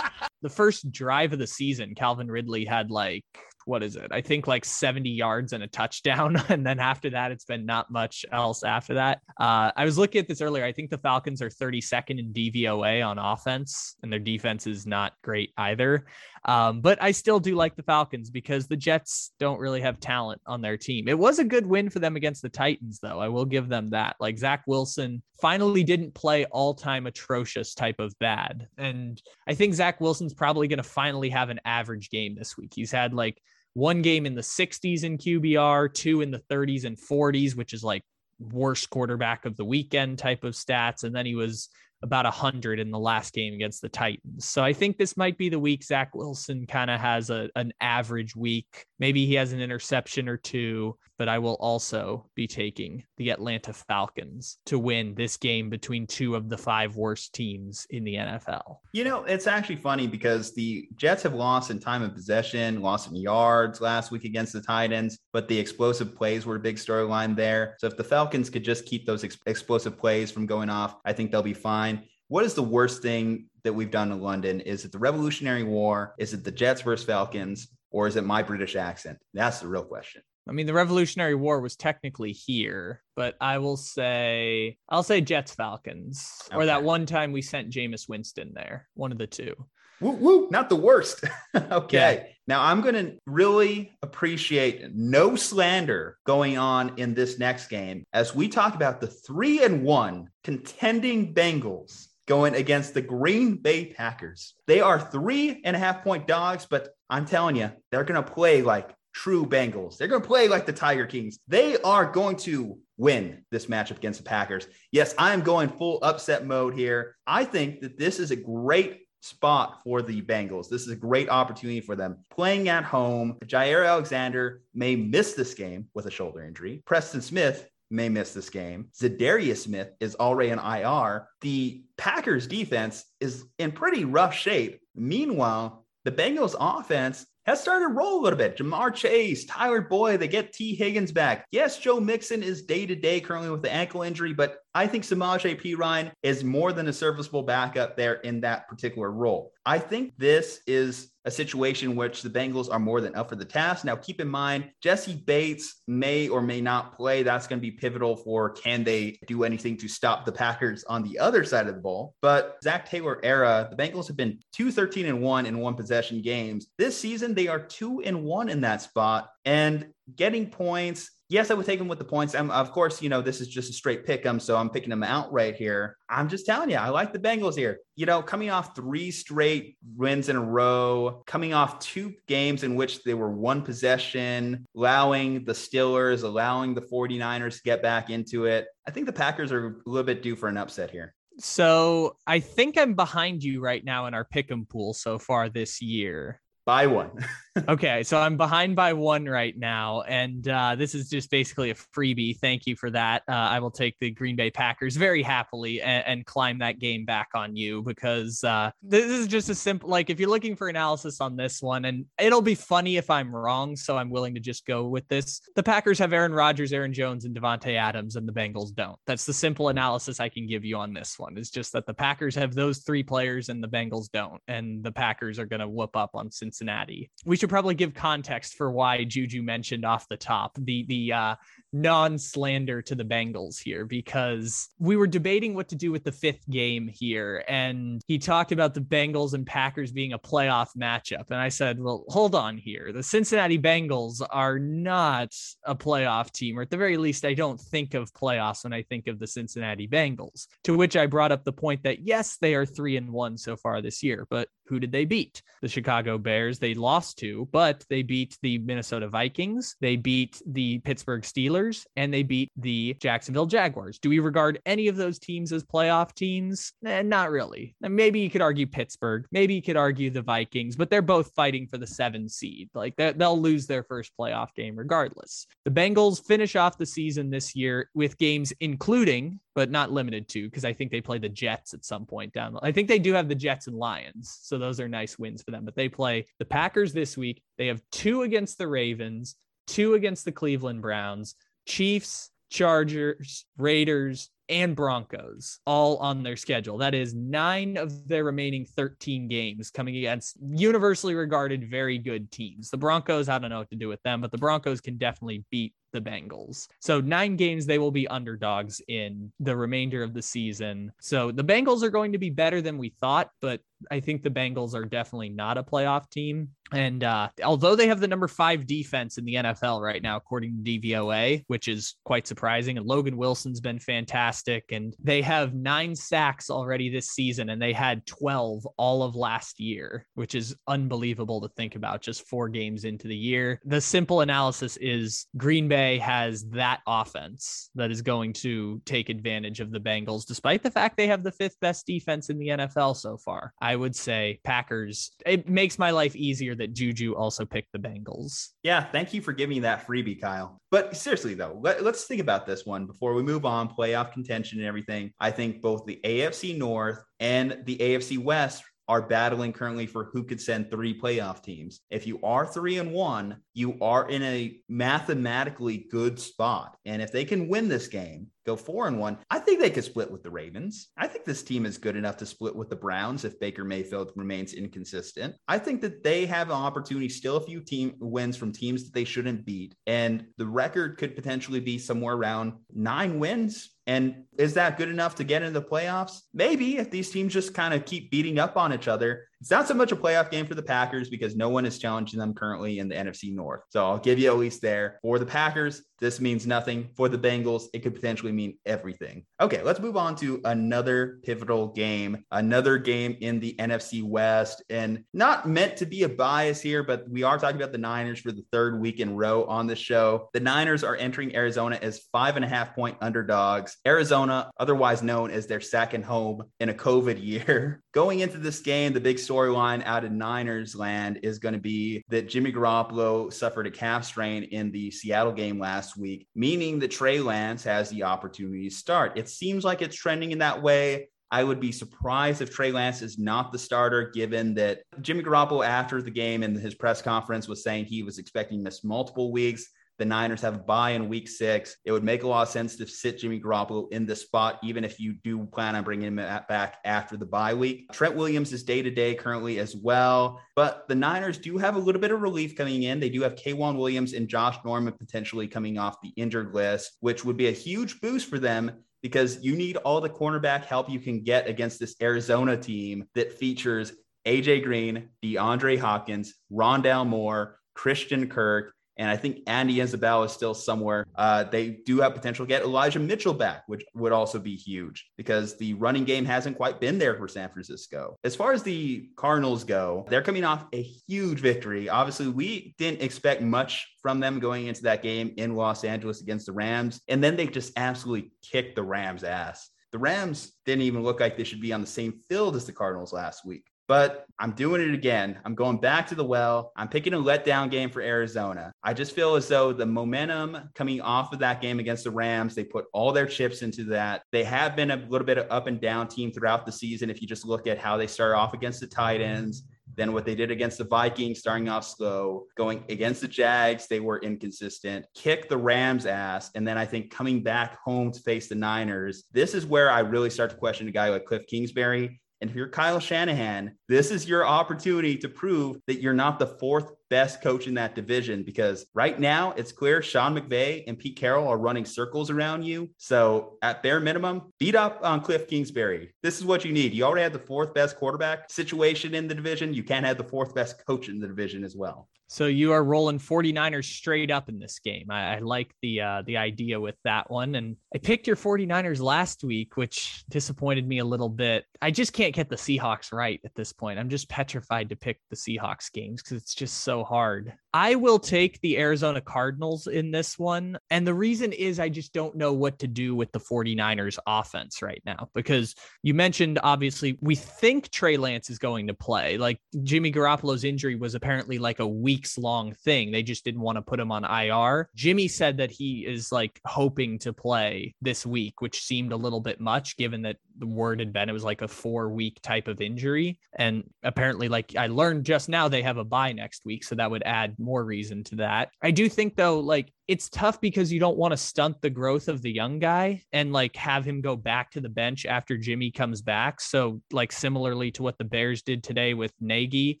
the first drive of the season, Calvin Ridley had like what is it? I think like 70 yards and a touchdown. And then after that, it's been not much else after that. Uh, I was looking at this earlier. I think the Falcons are 32nd in DVOA on offense, and their defense is not great either. Um, but I still do like the Falcons because the Jets don't really have talent on their team. It was a good win for them against the Titans, though. I will give them that. Like Zach Wilson finally didn't play all time atrocious type of bad. And I think Zach Wilson's probably going to finally have an average game this week. He's had like one game in the 60s in QBR, two in the 30s and 40s, which is like worst quarterback of the weekend type of stats. And then he was about 100 in the last game against the Titans. So I think this might be the week Zach Wilson kind of has a, an average week. Maybe he has an interception or two, but I will also be taking the Atlanta Falcons to win this game between two of the five worst teams in the NFL. You know, it's actually funny because the Jets have lost in time of possession, lost in yards last week against the Titans, but the explosive plays were a big storyline there. So if the Falcons could just keep those ex- explosive plays from going off, I think they'll be fine. What is the worst thing that we've done in London? Is it the Revolutionary War? Is it the Jets versus Falcons? Or is it my British accent? That's the real question. I mean, the Revolutionary War was technically here, but I will say, I'll say Jets Falcons, okay. or that one time we sent Jameis Winston there, one of the two. Woo, woo, not the worst. okay. Yeah. Now I'm going to really appreciate no slander going on in this next game as we talk about the three and one contending Bengals going against the Green Bay Packers. They are three and a half point dogs, but I'm telling you, they're going to play like true Bengals. They're going to play like the Tiger Kings. They are going to win this matchup against the Packers. Yes, I am going full upset mode here. I think that this is a great spot for the Bengals. This is a great opportunity for them. Playing at home, Jaire Alexander may miss this game with a shoulder injury. Preston Smith may miss this game. Za'Darius Smith is already in IR. The Packers defense is in pretty rough shape. Meanwhile, the Bengals offense has started to roll a little bit. Ja'Marr Chase, Tyler Boyd, they get Tee Higgins back. Yes, Joe Mixon is day to day currently with the ankle injury, but I think Samaje Perine is more than a serviceable backup there in that particular role. I think this is a situation which the Bengals are more than up for the task. Now, keep in mind, Jessie Bates may or may not play. That's going to be pivotal for can they do anything to stop the Packers on the other side of the ball. But Zac Taylor era, the Bengals have been 2 13 and 1 in one possession games. This season, they are 2 and 1 in that spot. And getting points yes, I would take him with the points. I'm, of course, you know, this is just a straight pick 'em, so I'm picking them out right here. I'm just telling you, I like the Bengals here. You know, coming off three straight wins in a row, coming off two games in which they were one possession, allowing the Steelers, allowing the 49ers to get back into it. I think the Packers are a little bit due for an upset here. So I think I'm behind you right now in our pick 'em pool so far this year. By one. okay, so I'm behind by one right now, and uh, this is just basically a freebie. Thank you for that. Uh, I will take the Green Bay Packers very happily and, and climb that game back on you because uh, this is just a simple. Like, if you're looking for analysis on this one, and it'll be funny if I'm wrong, so I'm willing to just go with this. The Packers have Aaron Rodgers, Aaron Jones, and Davante Adams, and the Bengals don't. That's the simple analysis I can give you on this one. It's just that the Packers have those three players, and the Bengals don't, and the Packers are going to whoop up on Cincinnati Cincinnati. We should probably give context for why Juju mentioned off the top the the uh, non slander to the Bengals here because we were debating what to do with the fifth game here, and he talked about the Bengals and Packers being a playoff matchup, and I said, well, hold on here, the Cincinnati Bengals are not a playoff team, or at the very least, I don't think of playoffs when I think of the Cincinnati Bengals. To which I brought up the point that yes, they are three and one so far this year, but who did they beat? The Chicago Bears, they lost to, but they beat the Minnesota Vikings, they beat the Pittsburgh Steelers, and they beat the Jacksonville Jaguars. Do we regard any of those teams as playoff teams? Eh, not really. Maybe you could argue Pittsburgh, maybe you could argue the Vikings, but they're both fighting for the seven seed. Like they'll lose their first playoff game regardless. The Bengals finish off the season this year with games including but not limited to because I think they play the Jets at some point down. I think they do have the Jets and Lions, so those are nice wins for them. But they play the Packers this week. They have two against the Ravens, two against the Cleveland Browns, Chiefs, Chargers, Raiders, and Broncos all on their schedule. That is nine of their remaining 13 games coming against universally regarded very good teams. The Broncos, I don't know what to do with them, but the Broncos can definitely beat the Bengals. So, nine games they will be underdogs in the remainder of the season. So, the Bengals are going to be better than we thought, but I think the Bengals are definitely not a playoff team. And uh, although they have the number five defense in the NFL right now, according to DVOA, which is quite surprising, and Logan Wilson's been fantastic, and they have nine sacks already this season, and they had 12 all of last year, which is unbelievable to think about just four games into the year. The simple analysis is Green Bay has that offense that is going to take advantage of the Bengals, despite the fact they have the fifth best defense in the NFL so far. I would say Packers. It makes my life easier that Juju also picked the Bengals. Yeah, thank you for giving me that freebie, Kyle. But seriously, though, let, us think about this one before we move on. Playoff contention and everything. I think both the AFC North and the AFC West are battling currently for who could send three playoff teams. If you are three and one, you are in a mathematically good spot. And if they can win this game, go four and one, I think they could split with the Ravens. I think this team is good enough to split with the Browns if Baker Mayfield remains inconsistent. I think that they have an opportunity, still a few team wins from teams that they shouldn't beat. And the record could potentially be somewhere around nine wins and is that good enough to get into the playoffs? Maybe if these teams just kind of keep beating up on each other. It's not so much a playoff game for the Packers because no one is challenging them currently in the NFC North. So I'll give you at least there. For the Packers, this means nothing. For the Bengals, it could potentially mean everything. Okay, let's move on to another pivotal game, another game in the NFC West. And not meant to be a bias here, but we are talking about the Niners for the third week in row on the show. The Niners are entering Arizona as five and a half point underdogs. Arizona, otherwise known as their second home in a COVID year. Going into this game, the big story storyline out of Niners land is going to be that Jimmy Garoppolo suffered a calf strain in the Seattle game last week, meaning that Trey Lance has the opportunity to start. It seems like it's trending in that way. I would be surprised if Trey Lance is not the starter, given that Jimmy Garoppolo, after the game and his press conference, was saying he was expecting to miss multiple weeks. The Niners have a bye in week six. It would make a lot of sense to sit Jimmy Garoppolo in this spot, even if you do plan on bringing him back after the bye week. Trent Williams is day to day currently as well, but the Niners do have a little bit of relief coming in. They do have K'Waun Williams and Josh Norman potentially coming off the injured list, which would be a huge boost for them because you need all the cornerback help you can get against this Arizona team that features AJ Green, DeAndre Hopkins, Rondale Moore, Christian Kirk, and I think Andy Isabella is still somewhere. Uh, they do have potential to get Elijah Mitchell back, which would also be huge because the running game hasn't quite been there for San Francisco. As far as the Cardinals go, they're coming off a huge victory. Obviously, we didn't expect much from them going into that game in Los Angeles against the Rams. And then they just absolutely kicked the Rams' ass. The Rams didn't even look like they should be on the same field as the Cardinals last week but I'm doing it again. I'm going back to the well. I'm picking a letdown game for Arizona. I just feel as though the momentum coming off of that game against the Rams, they put all their chips into that. They have been a little bit of up and down team throughout the season. If you just look at how they started off against the Titans, then what they did against the Vikings, starting off slow, going against the Jags, they were inconsistent, kick the Rams ass. And then I think coming back home to face the Niners, this is where I really start to question a guy like Cliff Kingsbury and if you're Kyle Shanahan, this is your opportunity to prove that you're not the fourth best coach in that division because right now it's clear Sean McVay and Pete Carroll are running circles around you. So at bare minimum, beat up on Cliff Kingsbury. This is what you need. You already have the fourth best quarterback situation in the division. You can't have the fourth best coach in the division as well. So you are rolling 49ers straight up in this game. I, I, like the uh, the idea with that one. And I picked your 49ers last week, which disappointed me a little bit. I just can't get the Seahawks right at this point. I'm just petrified to pick the Seahawks games because it's just so hard. I will take the Arizona Cardinals in this one. And the reason is I just don't know what to do with the 49ers offense right now because you mentioned obviously we think Trey Lance is going to play. Like Jimmy Garoppolo's injury was apparently like a weeks long thing. They just didn't want to put him on IR. Jimmy said that he is like hoping to play this week, which seemed a little bit much given that the word had been it was like a four week type of injury. And apparently, like I learned just now, they have a bye next week. So that would add more reason to that. I do think though, like it's tough because you don't want to stunt the growth of the young guy and like have him go back to the bench after Jimmy comes back. So like similarly to what the Bears did today with Nagy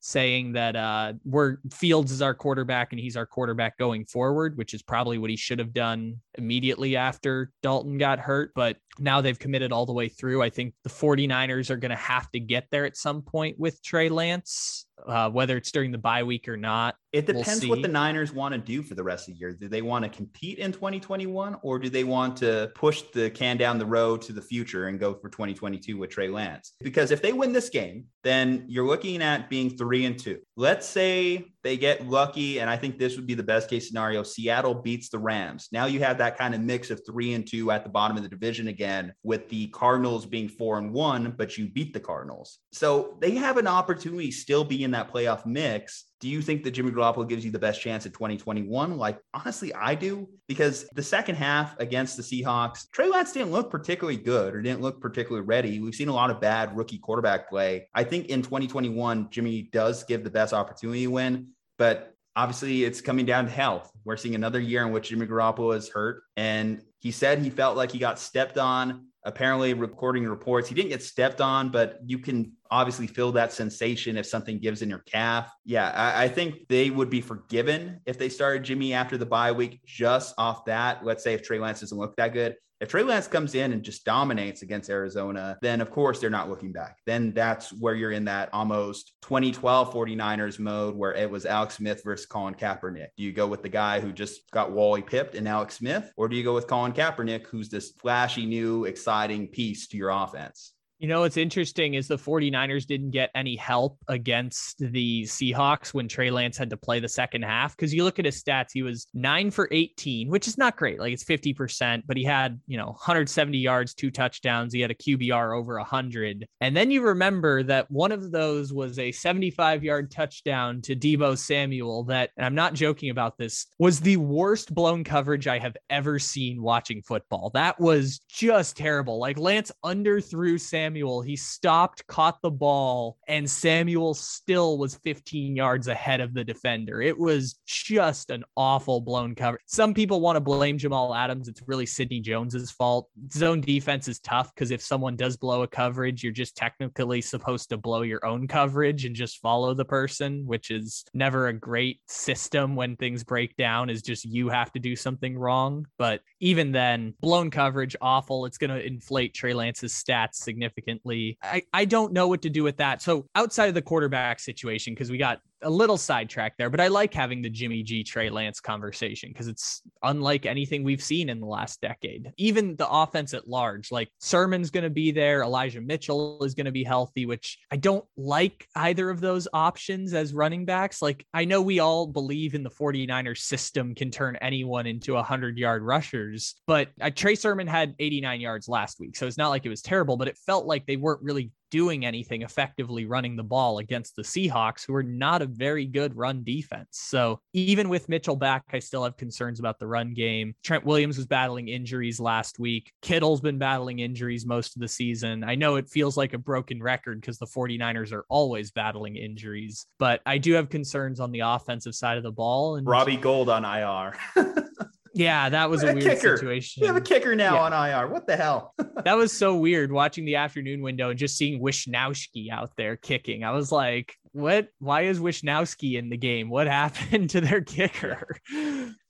saying that uh we're Fields is our quarterback and he's our quarterback going forward, which is probably what he should have done immediately after Dalton got hurt, but now they've committed all the way through. I think the 49ers are going to have to get there at some point with Trey Lance uh, whether it's during the bye week or not. It depends we'll what the Niners want to do for the rest of the year. Do they want to compete in 2021 or do they want to push the can down the road to the future and go for 2022 with Trey Lance? Because if they win this game, then you're looking at being three and two. Let's say they get lucky, and I think this would be the best case scenario. Seattle beats the Rams. Now you have that kind of mix of three and two at the bottom of the division again, with the Cardinals being four and one, but you beat the Cardinals. So they have an opportunity still be in that playoff mix do you think that Jimmy Garoppolo gives you the best chance at 2021? Like, honestly, I do because the second half against the Seahawks, Trey Lance didn't look particularly good or didn't look particularly ready. We've seen a lot of bad rookie quarterback play. I think in 2021, Jimmy does give the best opportunity to win, but obviously it's coming down to health. We're seeing another year in which Jimmy Garoppolo is hurt. And he said he felt like he got stepped on apparently recording reports he didn't get stepped on but you can obviously feel that sensation if something gives in your calf. Yeah I, I, think they would be forgiven if they started jimmy after the bye week just off that. Let's say if trey lance doesn't look that good if Trey Lance comes in and just dominates against Arizona, then of course they're not looking back. Then that's where you're in that almost 2012 49ers mode where it was Alex Smith versus Colin Kaepernick. Do you go with the guy who just got Wally pipped and Alex Smith, or do you go with Colin Kaepernick, who's this flashy new exciting piece to your offense? You know, what's interesting is the 49ers didn't get any help against the Seahawks when Trey Lance had to play the second half. Cause you look at his stats, he was nine for 18, which is not great. Like it's 50%, but he had, you know, 170 yards, two touchdowns. He had a QBR over 100. And then you remember that one of those was a 75 yard touchdown to Deebo Samuel that, and I'm not joking about this, was the worst blown coverage I have ever seen watching football. That was just terrible. Like Lance underthrew Samuel Samuel. He stopped, caught the ball, and Samuel still was 15 yards ahead of the defender. It was just an awful blown cover. Some people want to blame Jamal Adams. It's really Sidney Jones's fault. Zone defense is tough because if someone does blow a coverage, you're just technically supposed to blow your own coverage and just follow the person, which is never a great system when things break down, is just you have to do something wrong. But even then, blown coverage, awful. It's going to inflate Trey Lance's stats significantly significantly. I, I don't know what to do with that. So outside of the quarterback situation, because we got a little sidetracked there, but I like having the Jimmy G Trey Lance conversation because it's unlike anything we've seen in the last decade. Even the offense at large, like Sermon's going to be there, Elijah Mitchell is going to be healthy, which I don't like either of those options as running backs. Like I know we all believe in the 49ers system can turn anyone into 100 yard rushers, but uh, Trey Sermon had 89 yards last week. So it's not like it was terrible, but it felt like they weren't really doing anything effectively running the ball against the Seahawks, who are not a very good run defense. So even with Mitchell back, I still have concerns about the run game. Trent Williams was battling injuries last week. Kittle's been battling injuries most of the season. I know it feels like a broken record because the 49ers are always battling injuries, but I do have concerns on the offensive side of the ball. And Robbie Gould on IR. Yeah, that was a, a weird kicker. situation. We have a kicker now yeah. on IR. What the hell? that was so weird watching the afternoon window and just seeing Wishnowsky out there kicking. I was like, what? Why is Wishnowsky in the game? What happened to their kicker?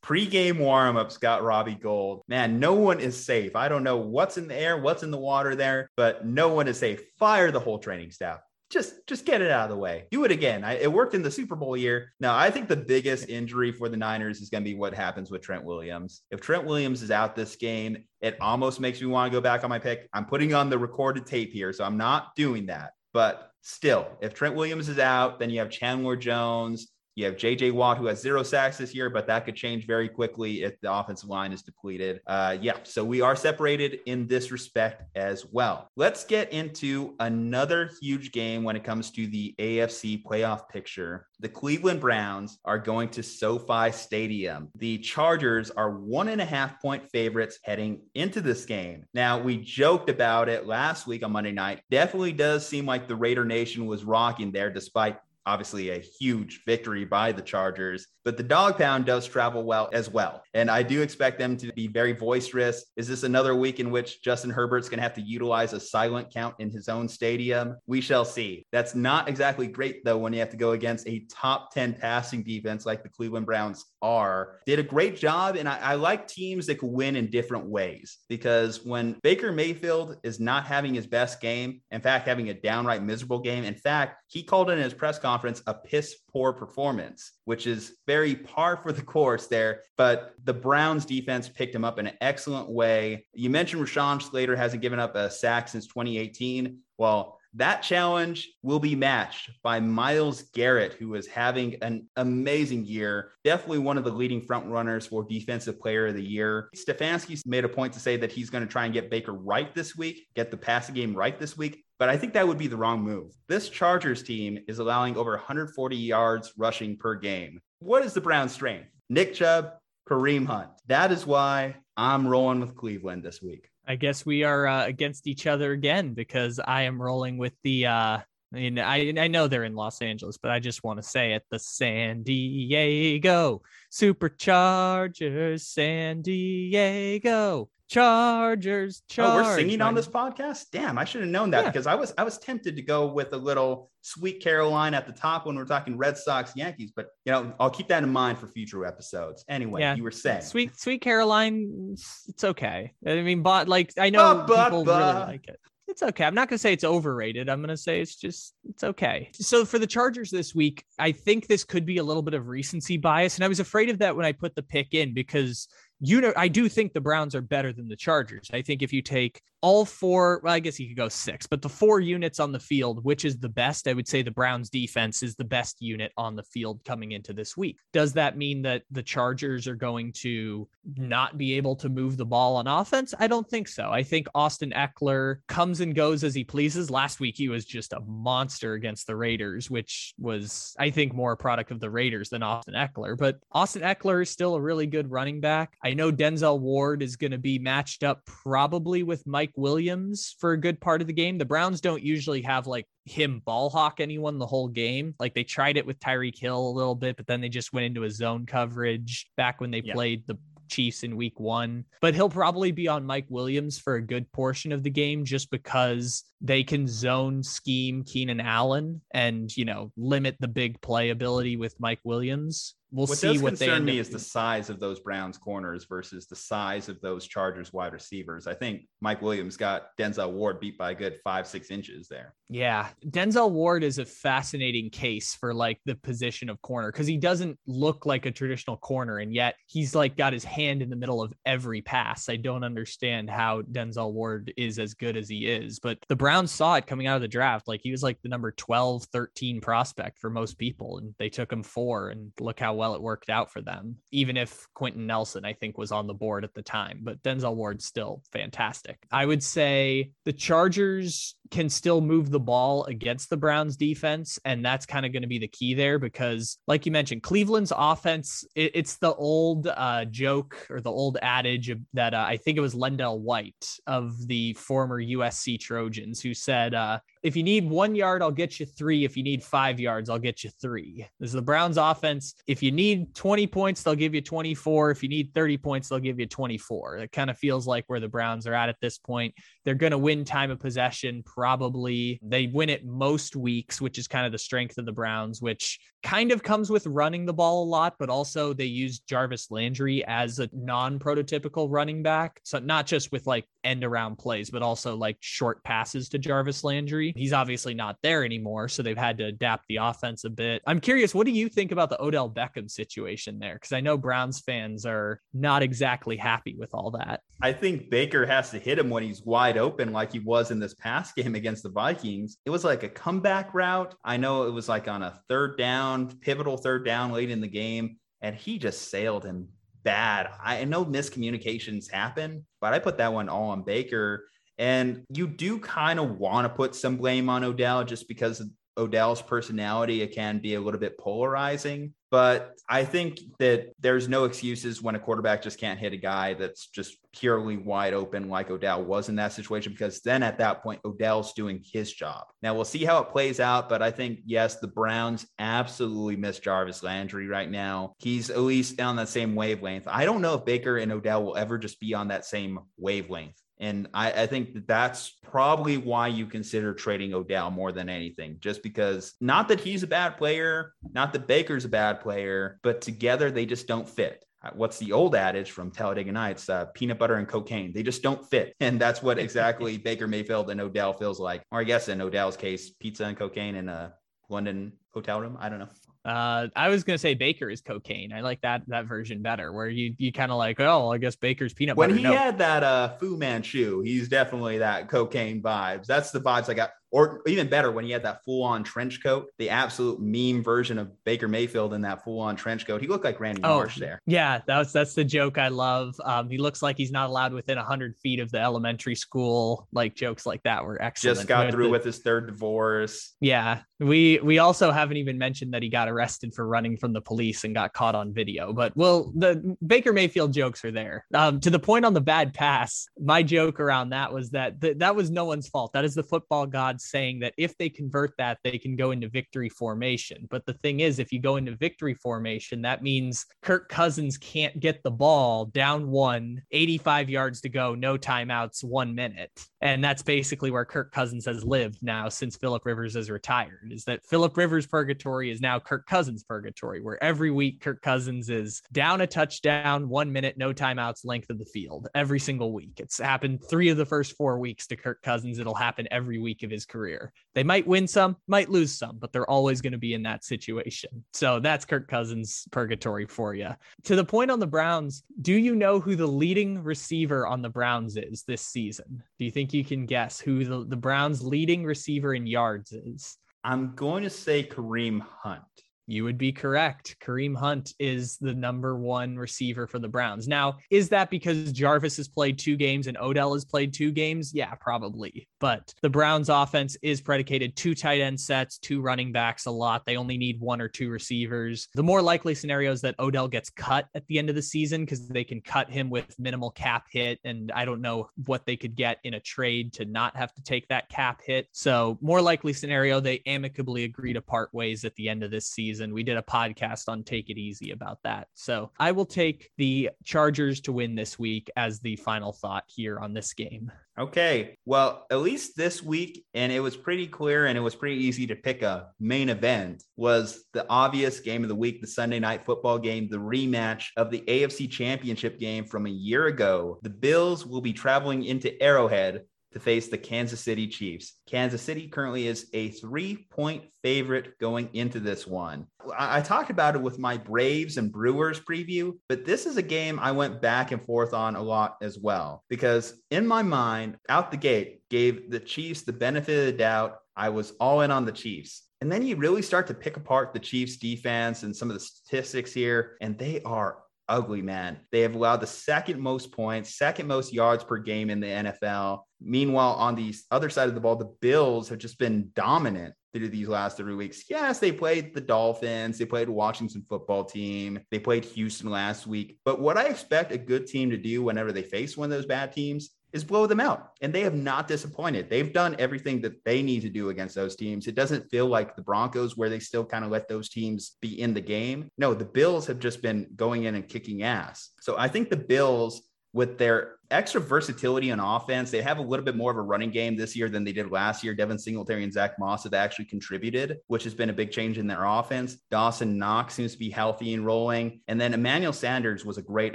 Pre-game warm-ups got Robbie Gould. Man, no one is safe. I don't know what's in the air, what's in the water there, but no one is safe. Fire the whole training staff just just get it out of the way. Do it again. I, it worked in the Super Bowl year. Now, I think the biggest injury for the Niners is going to be what happens with Trent Williams. If Trent Williams is out this game, it almost makes me want to go back on my pick. I'm putting on the recorded tape here, so I'm not doing that. But still, if Trent Williams is out, then you have Chandler Jones, you have JJ Watt, who has zero sacks this year, but that could change very quickly if the offensive line is depleted. Uh, yeah, so we are separated in this respect as well. Let's get into another huge game when it comes to the AFC playoff picture. The Cleveland Browns are going to SoFi Stadium. The Chargers are one and a half point favorites heading into this game. Now, we joked about it last week on Monday night. Definitely does seem like the Raider Nation was rocking there despite obviously a huge victory by the Chargers but the dog pound does travel well as well. And I do expect them to be very boisterous. Is this another week in which Justin Herbert's going to have to utilize a silent count in his own stadium? We shall see. That's not exactly great, though, when you have to go against a top 10 passing defense like the Cleveland Browns are. Did a great job. And I, I like teams that can win in different ways because when Baker Mayfield is not having his best game, in fact, having a downright miserable game, in fact, he called in his press conference a piss poor performance, which is very par for the course there. But the Browns defense picked him up in an excellent way. You mentioned Rashawn Slater hasn't given up a sack since 2018. Well, that challenge will be matched by Myles Garrett, who is having an amazing year. Definitely one of the leading front runners for Defensive Player of the Year. Stefanski made a point to say that he's going to try and get Baker right this week, get the passing game right this week but I think that would be the wrong move. This Chargers team is allowing over 140 yards rushing per game. What is the Browns' strength? Nick Chubb, Kareem Hunt. That is why I'm rolling with Cleveland this week. I guess we are uh, against each other again because I am rolling with the. Uh, I mean, I I know they're in Los Angeles, but I just want to say it: the San Diego Superchargers, San Diego. Chargers, Chargers. Oh, we're singing on this podcast. Damn, I should have known that yeah. because I was I was tempted to go with a little Sweet Caroline at the top when we're talking Red Sox, Yankees, but you know I'll keep that in mind for future episodes. Anyway, yeah. you were saying Sweet Sweet Caroline, it's okay. I mean, but like I know bah, people bah. really like it it's okay. I'm not going to say it's overrated. I'm going to say it's just, it's okay. So for the Chargers this week, I think this could be a little bit of recency bias. And I was afraid of that when I put the pick in because you know, I do think the Browns are better than the Chargers. I think if you take all four, well, I guess you could go six, but the four units on the field, which is the best? I would say the Browns defense is the best unit on the field coming into this week. Does that mean that the Chargers are going to not be able to move the ball on offense? I don't think so. I think Austin Ekeler comes and goes as he pleases. Last week, he was just a monster against the Raiders, which was, I think, more a product of the Raiders than Austin Ekeler. But Austin Ekeler is still a really good running back. Know Denzel Ward is going to be matched up probably with Mike Mike Williams for a good part of the game. The Browns don't usually have like him ball hawk anyone the whole game. Like they tried it with Tyreek Hill a little bit, but then they just went into a zone coverage back when they yeah. played the Chiefs in week one. But he'll probably be on Mike Williams for a good portion of the game just because they can zone scheme Keenan Allen and, you know, limit the big play ability with Mike Williams we'll what see what concern me is the size of those Browns corners versus the size of those Chargers wide receivers. I think Mike Williams got Denzel Ward beat by a good five six inches there. Yeah, Denzel Ward is a fascinating case for like the position of corner because he doesn't look like a traditional corner, and yet he's like got his hand in the middle of every pass. I don't understand how Denzel Ward is as good as he is, but the Browns saw it coming out of the draft. Like he was like the number 12, 13 prospect for most people, and they took him four, and look how well it worked out for them, even if Quenton Nelson, I think, was on the board at the time. But Denzel Ward's still fantastic. I would say the Chargers can still move the ball against the Browns defense. And that's kind of going to be the key there because, like you mentioned, Cleveland's offense, it, it's the old uh, joke or the old adage that uh, I think it was LenDale White of the former USC Trojans who said, uh, if you need one yard, I'll get you three. If you need five yards, I'll get you three. This is the Browns offense. If you need 20 points, they'll give you 24. If you need 30 points, they'll give you 24. It kind of feels like where the Browns are at at this point. They're going to win time of possession, probably. They win it most weeks, which is kind of the strength of the Browns, which kind of comes with running the ball a lot, but also they use Jarvis Landry as a non prototypical running back. So not just with like end around plays, but also like short passes to Jarvis Landry. He's obviously not there anymore. So they've had to adapt the offense a bit. I'm curious, what do you think about the Odell Beckham situation there? Because I know Browns fans are not exactly happy with all that. I think Baker has to hit him when he's wide open, like he was in this past game against the Vikings. It was like a comeback route. I know it was like on a third down, pivotal third down late in the game, and he just sailed him bad. I know miscommunications happen, but I put that one all on Baker. And you do kind of want to put some blame on Odell just because Odell's personality, it can be a little bit polarizing. But I think that there's no excuses when a quarterback just can't hit a guy that's just purely wide open, like Odell was in that situation, because then at that point, Odell's doing his job. Now we'll see how it plays out. But I think, yes, the Browns absolutely miss Jarvis Landry right now. He's at least on that same wavelength. I don't know if Baker and Odell will ever just be on that same wavelength. And I, I, think that that's probably why you consider trading Odell more than anything, just because not that he's a bad player, not that Baker's a bad player, but together they just don't fit. What's the old adage from Talladega Nights? Uh, peanut butter and cocaine. They just don't fit. And that's what exactly Baker Mayfield and Odell feels like. Or I guess in Odell's case, pizza and cocaine in a London hotel room. I don't know. Uh, I was gonna say Baker is cocaine. I like that that version better, where you you kind of like, oh, I guess Baker's peanut when butter. When he no. had that uh Fu Manchu, he's definitely that cocaine vibes. That's the vibes I got or even better when he had that full on trench coat, the absolute meme version of Baker Mayfield in that full on trench coat. He looked like Randy oh, Marsh there. Yeah, that's that's the joke I love. Um, he looks like he's not allowed within hundred feet of the elementary school. Like jokes like that were excellent. Just got through the, with his third divorce. Yeah, we we also haven't even mentioned that he got arrested for running from the police and got caught on video. But well, the Baker Mayfield jokes are there. Um, to the point on the bad pass, my joke around that was that th- that was no one's fault. That is the football god saying that if they convert that, they can go into victory formation. But the thing is, if you go into victory formation, that means Kirk Cousins can't get the ball down one, 85 yards to go, no timeouts, one minute. And that's basically where Kirk Cousins has lived now since Philip Rivers is retired. is that Philip Rivers purgatory is now Kirk Cousins purgatory, where every week Kirk Cousins is down a touchdown, one minute, no timeouts, length of the field every single week. It's happened three of the first four weeks to Kirk Cousins. It'll happen every week of his career. They might win some, might lose some, but they're always going to be in that situation. So that's Kirk Cousins purgatory for you. To the point on the Browns, do you know who the leading receiver on the Browns is this season? Do you think you can guess who the, the Browns' leading receiver in yards is? I'm going to say Kareem Hunt. You would be correct. Kareem Hunt is the number one receiver for the Browns. Now, is that because Jarvis has played two games and Odell has played two games? Yeah, probably. But the Browns offense is predicated two tight end sets, two running backs a lot. They only need one or two receivers. The more likely scenario is that Odell gets cut at the end of the season because they can cut him with minimal cap hit. And I don't know what they could get in a trade to not have to take that cap hit. So, more likely scenario, they amicably agree to part ways at the end of this season. We did a podcast on Take It Easy about that. So I will take the Chargers to win this week as the final thought here on this game. Okay. Well, at least this week, and it was pretty clear and it was pretty easy to pick a main event, was the obvious game of the week, the Sunday night football game, the rematch of the AFC championship game from a year ago. The Bills will be traveling into Arrowhead to face the Kansas City Chiefs. Kansas City currently is a three point favorite going into this one. I, I, talked about it with my Braves and Brewers preview, but this is a game I went back and forth on a lot as well, because in my mind, out the gate, gave the Chiefs the benefit of the doubt. I was all in on the Chiefs. And then you really start to pick apart the Chiefs defense and some of the statistics here, and they are ugly, man. They have allowed the second most points, second most yards per game in the NFL. Meanwhile, on the other side of the ball, the Bills have just been dominant through these last three weeks. Yes, they played the Dolphins, they played Washington football team, they played Houston last week. But what I expect a good team to do whenever they face one of those bad teams is blow them out. And they have not disappointed. They've done everything that they need to do against those teams. It doesn't feel like the Broncos, where they still kind of let those teams be in the game. No, the Bills have just been going in and kicking ass. So I think the Bills with their extra versatility on offense. They have a little bit more of a running game this year than they did last year. Devin Singletary and Zack Moss have actually contributed, which has been a big change in their offense. Dawson Knox seems to be healthy and rolling. And then Emmanuel Sanders was a great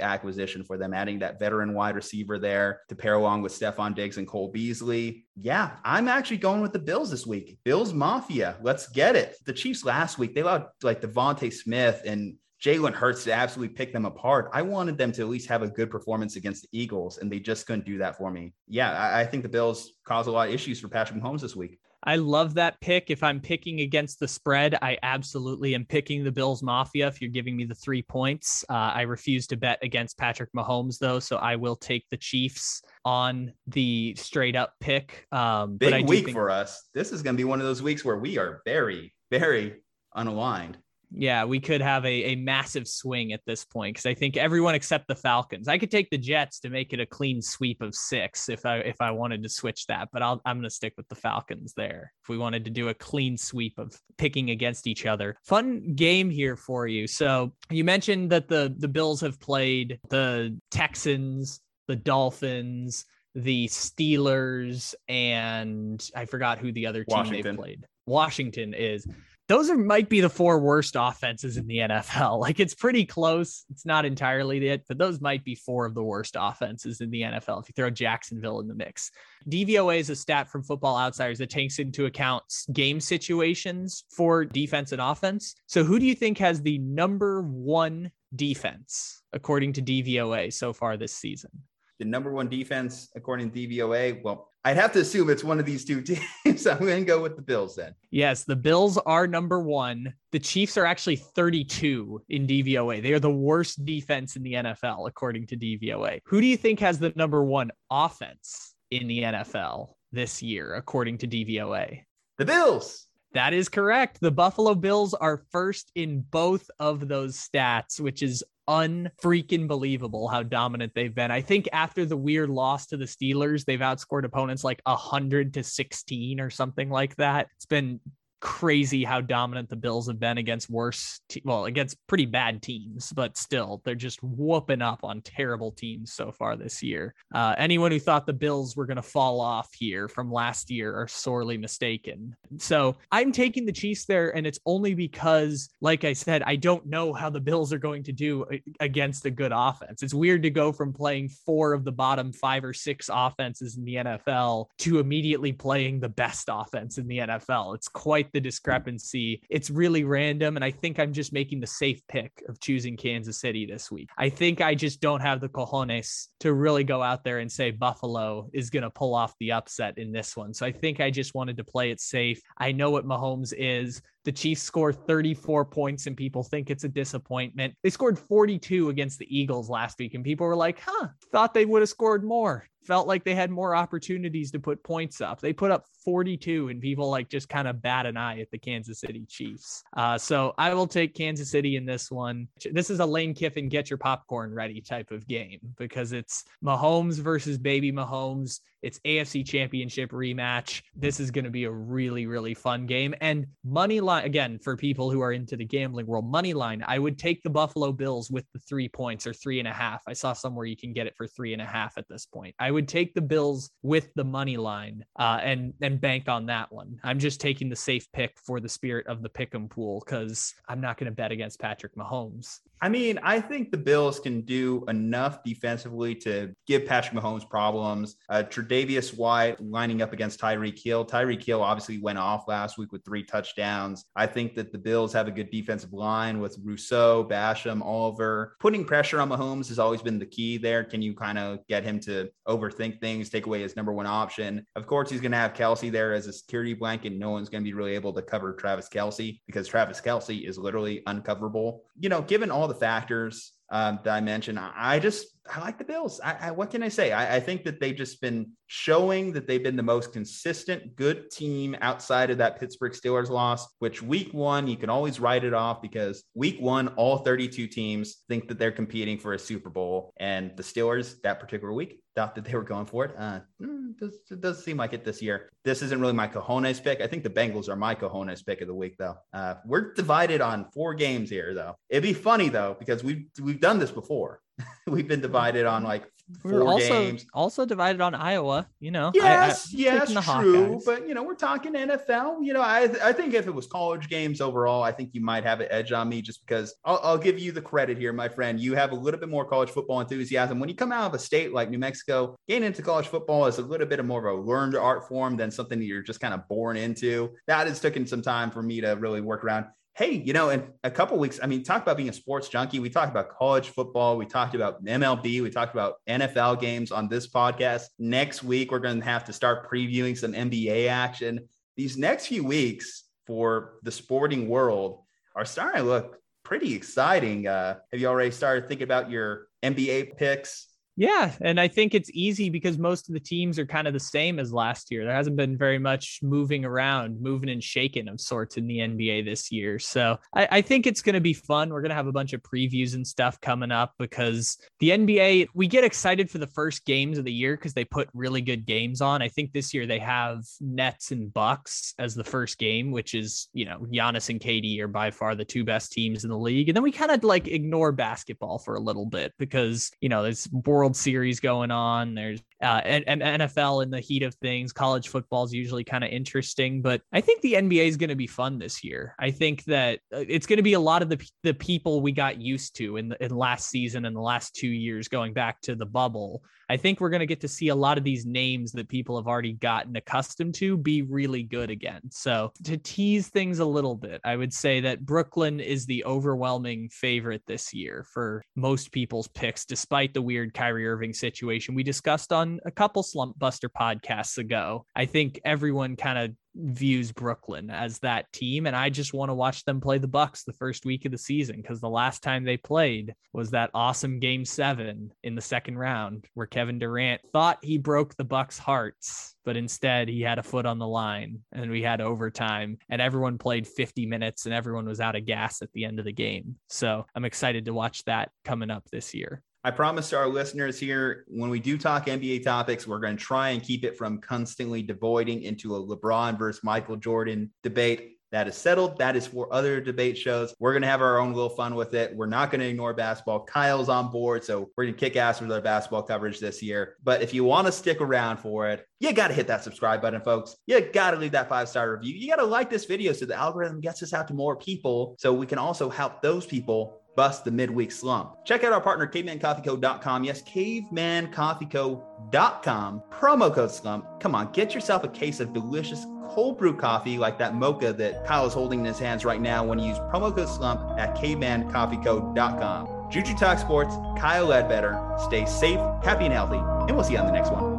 acquisition for them, adding that veteran wide receiver there to pair along with Stefon Diggs and Cole Beasley. Yeah, I'm actually going with the Bills this week. Bills Mafia. Let's get it. The Chiefs last week, they allowed like DeVonta Smith and Jalen Hurts to absolutely pick them apart. I wanted them to at least have a good performance against the Eagles, and they just couldn't do that for me. Yeah, I, I think the Bills cause a lot of issues for Patrick Mahomes this week. I love that pick. If I'm picking against the spread, I absolutely am picking the Bills Mafia. If you're giving me the three points, uh, I refuse to bet against Patrick Mahomes, though. So I will take the Chiefs on the straight up pick. Um, Big week think- for us. This is going to be one of those weeks where we are very, very unaligned yeah, we could have a, a massive swing at this point because I think everyone except the Falcons. I could take the Jets to make it a clean sweep of six if I if I wanted to switch that, but I'll, I'm going to stick with the Falcons there. If we wanted to do a clean sweep of picking against each other, fun game here for you. So you mentioned that the the Bills have played the Texans, the Dolphins, the Steelers, and I forgot who the other team Washington. they played. Washington is those are might be the four worst offenses in the NFL. Like it's pretty close. It's not entirely it, but those might be four of the worst offenses in the NFL if you throw Jacksonville in the mix. DVOA is a stat from Football Outsiders that takes into account game situations for defense and offense. So who do you think has the number one defense according to DVOA so far this season? The number one defense according to DVOA. Well, I'd have to assume it's one of these two teams. I'm going to go with the Bills then. Yes, the Bills are number one. The Chiefs are actually 32 in DVOA. They are the worst defense in the NFL, according to DVOA. Who do you think has the number one offense in the NFL this year, according to DVOA? The Bills. That is correct. The Buffalo Bills are first in both of those stats, which is unfreaking believable how dominant they've been. I think after the weird loss to the Steelers, they've outscored opponents like 100 to 16 or something like that. It's been crazy how dominant the Bills have been against worse, te- well, against pretty bad teams, but still, they're just whooping up on terrible teams so far this year. Uh, anyone who thought the Bills were going to fall off here from last year are sorely mistaken. So I'm taking the Chiefs there, and it's only because, like I said, I don't know how the Bills are going to do against a good offense. It's weird to go from playing four of the bottom five or six offenses in the NFL to immediately playing the best offense in the NFL. It's quite the discrepancy. It's really random. And I think I'm just making the safe pick of choosing Kansas City this week. I think I just don't have the cojones to really go out there and say Buffalo is going to pull off the upset in this one. So I think I just wanted to play it safe. I know what Mahomes is. The Chiefs score 34 points and people think it's a disappointment. They scored 42 against the Eagles last week and people were like, huh, thought they would have scored more felt like they had more opportunities to put points up. They put up 42, and people like just kind of bat an eye at the Kansas City Chiefs. Uh, so I will take Kansas City in this one. This is a Lane Kiffin get your popcorn ready type of game because it's Mahomes versus baby Mahomes. It's AFC Championship rematch. This is going to be a really, really fun game. And money line, again, for people who are into the gambling world, money line, I would take the Buffalo Bills with the three points or three and a half. I saw somewhere you can get it for three and a half at this point. I would take the Bills with the money line uh, and and bank on that one. I'm just taking the safe pick for the spirit of the pick'em pool because I'm not going to bet against Patrick Mahomes. I mean, I think the Bills can do enough defensively to give Patrick Mahomes problems. Uh, Tre'Davious White lining up against Tyreek Hill. Tyreek Hill obviously went off last week with three touchdowns. I think that the Bills have a good defensive line with Rousseau, Basham, Oliver. Putting pressure on Mahomes has always been the key there. Can you kind of get him to overthink things, take away his number one option? Of course, he's going to have Kelce there as a security blanket. No one's going to be really able to cover Travis Kelce because Travis Kelce is literally uncoverable. You know, given all the factors um, that I mentioned, I just I like the Bills. I, I, what can I say? I, I, think that they've just been showing that they've been the most consistent, good team outside of that Pittsburgh Steelers loss. Which week one you can always write it off because week one all 32 teams think that they're competing for a Super Bowl, and the Steelers that particular week thought that they were going for it. Uh, mm, it, does, it does seem like it this year. This isn't really my cojones pick. I think the Bengals are my cojones pick of the week, though. Uh, we're divided on four games here, though. It'd be funny though because we've we've done this before. We've been divided on like four we're also, games. Also divided on Iowa, you know. Yes, I, I, yes, true. But you know, we're talking NFL. You know, I I think if it was college games overall, I think you might have an edge on me just because I'll, I'll give you the credit here, my friend. You have a little bit more college football enthusiasm. When you come out of a state like New Mexico, getting into college football is a little bit of more of a learned art form than something that you're just kind of born into. That has taken some time for me to really work around hey, you know, in a couple weeks, I mean, talk about being a sports junkie. We talked about college football. We talked about MLB. We talked about NFL games on this podcast. Next week, we're going to have to start previewing some NBA action. These next few weeks for the sporting world are starting to look pretty exciting. Uh, have you already started thinking about your NBA picks? Yeah, and I think it's easy because most of the teams are kind of the same as last year. There hasn't been very much moving around, moving and shaking of sorts in the NBA this year. So I, I think it's going to be fun. We're going to have a bunch of previews and stuff coming up because the NBA, we get excited for the first games of the year because they put really good games on. I think this year they have Nets and Bucks as the first game, which is, you know, Giannis and KD are by far the two best teams in the league. And then we kind of like ignore basketball for a little bit because, you know, there's world World Series going on. There's uh, and, NFL in the heat of things. College football is usually kind of interesting, but I think the NBA is going to be fun this year. I think that uh, it's going to be a lot of the the people we got used to in the in last season and the last two years, going back to the bubble. I think we're going to get to see a lot of these names that people have already gotten accustomed to be really good again. So to tease things a little bit, I would say that Brooklyn is the overwhelming favorite this year for most people's picks, despite the weird Kyrie Irving situation we discussed on on a couple Slumpbuster podcasts ago. I think everyone kind of views Brooklyn as that team and I just want to watch them play the Bucks the first week of the season cuz the last time they played was that awesome game 7 in the second round where Kevin Durant thought he broke the Bucks hearts but instead he had a foot on the line and we had overtime and everyone played 50 minutes and everyone was out of gas at the end of the game. So I'm excited to watch that coming up this year. I promise to our listeners here, when we do talk NBA topics, we're going to try and keep it from constantly devoiding into a LeBron versus Michael Jordan debate That is settled. That is for other debate shows. We're going to have our own little fun with it. We're not going to ignore basketball. Kyle's on board. So we're going to kick ass with our basketball coverage this year. But if you want to stick around for it, you got to hit that subscribe button, folks. You got to leave that five star review. You got to like this video so the algorithm gets us out to more people so we can also help those people bust the midweek slump. Check out our partner, cavemancoffeeco.com. Yes, cavemancoffeeco.com. Promo code slump. Come on, get yourself a case of delicious cold brew coffee like that mocha that Kyle is holding in his hands right now when you use promo code slump at cavemancoffeeco.com. Juju Talk Sports, Kyle Ledbetter. Stay safe, happy, and healthy, and we'll see you on the next one.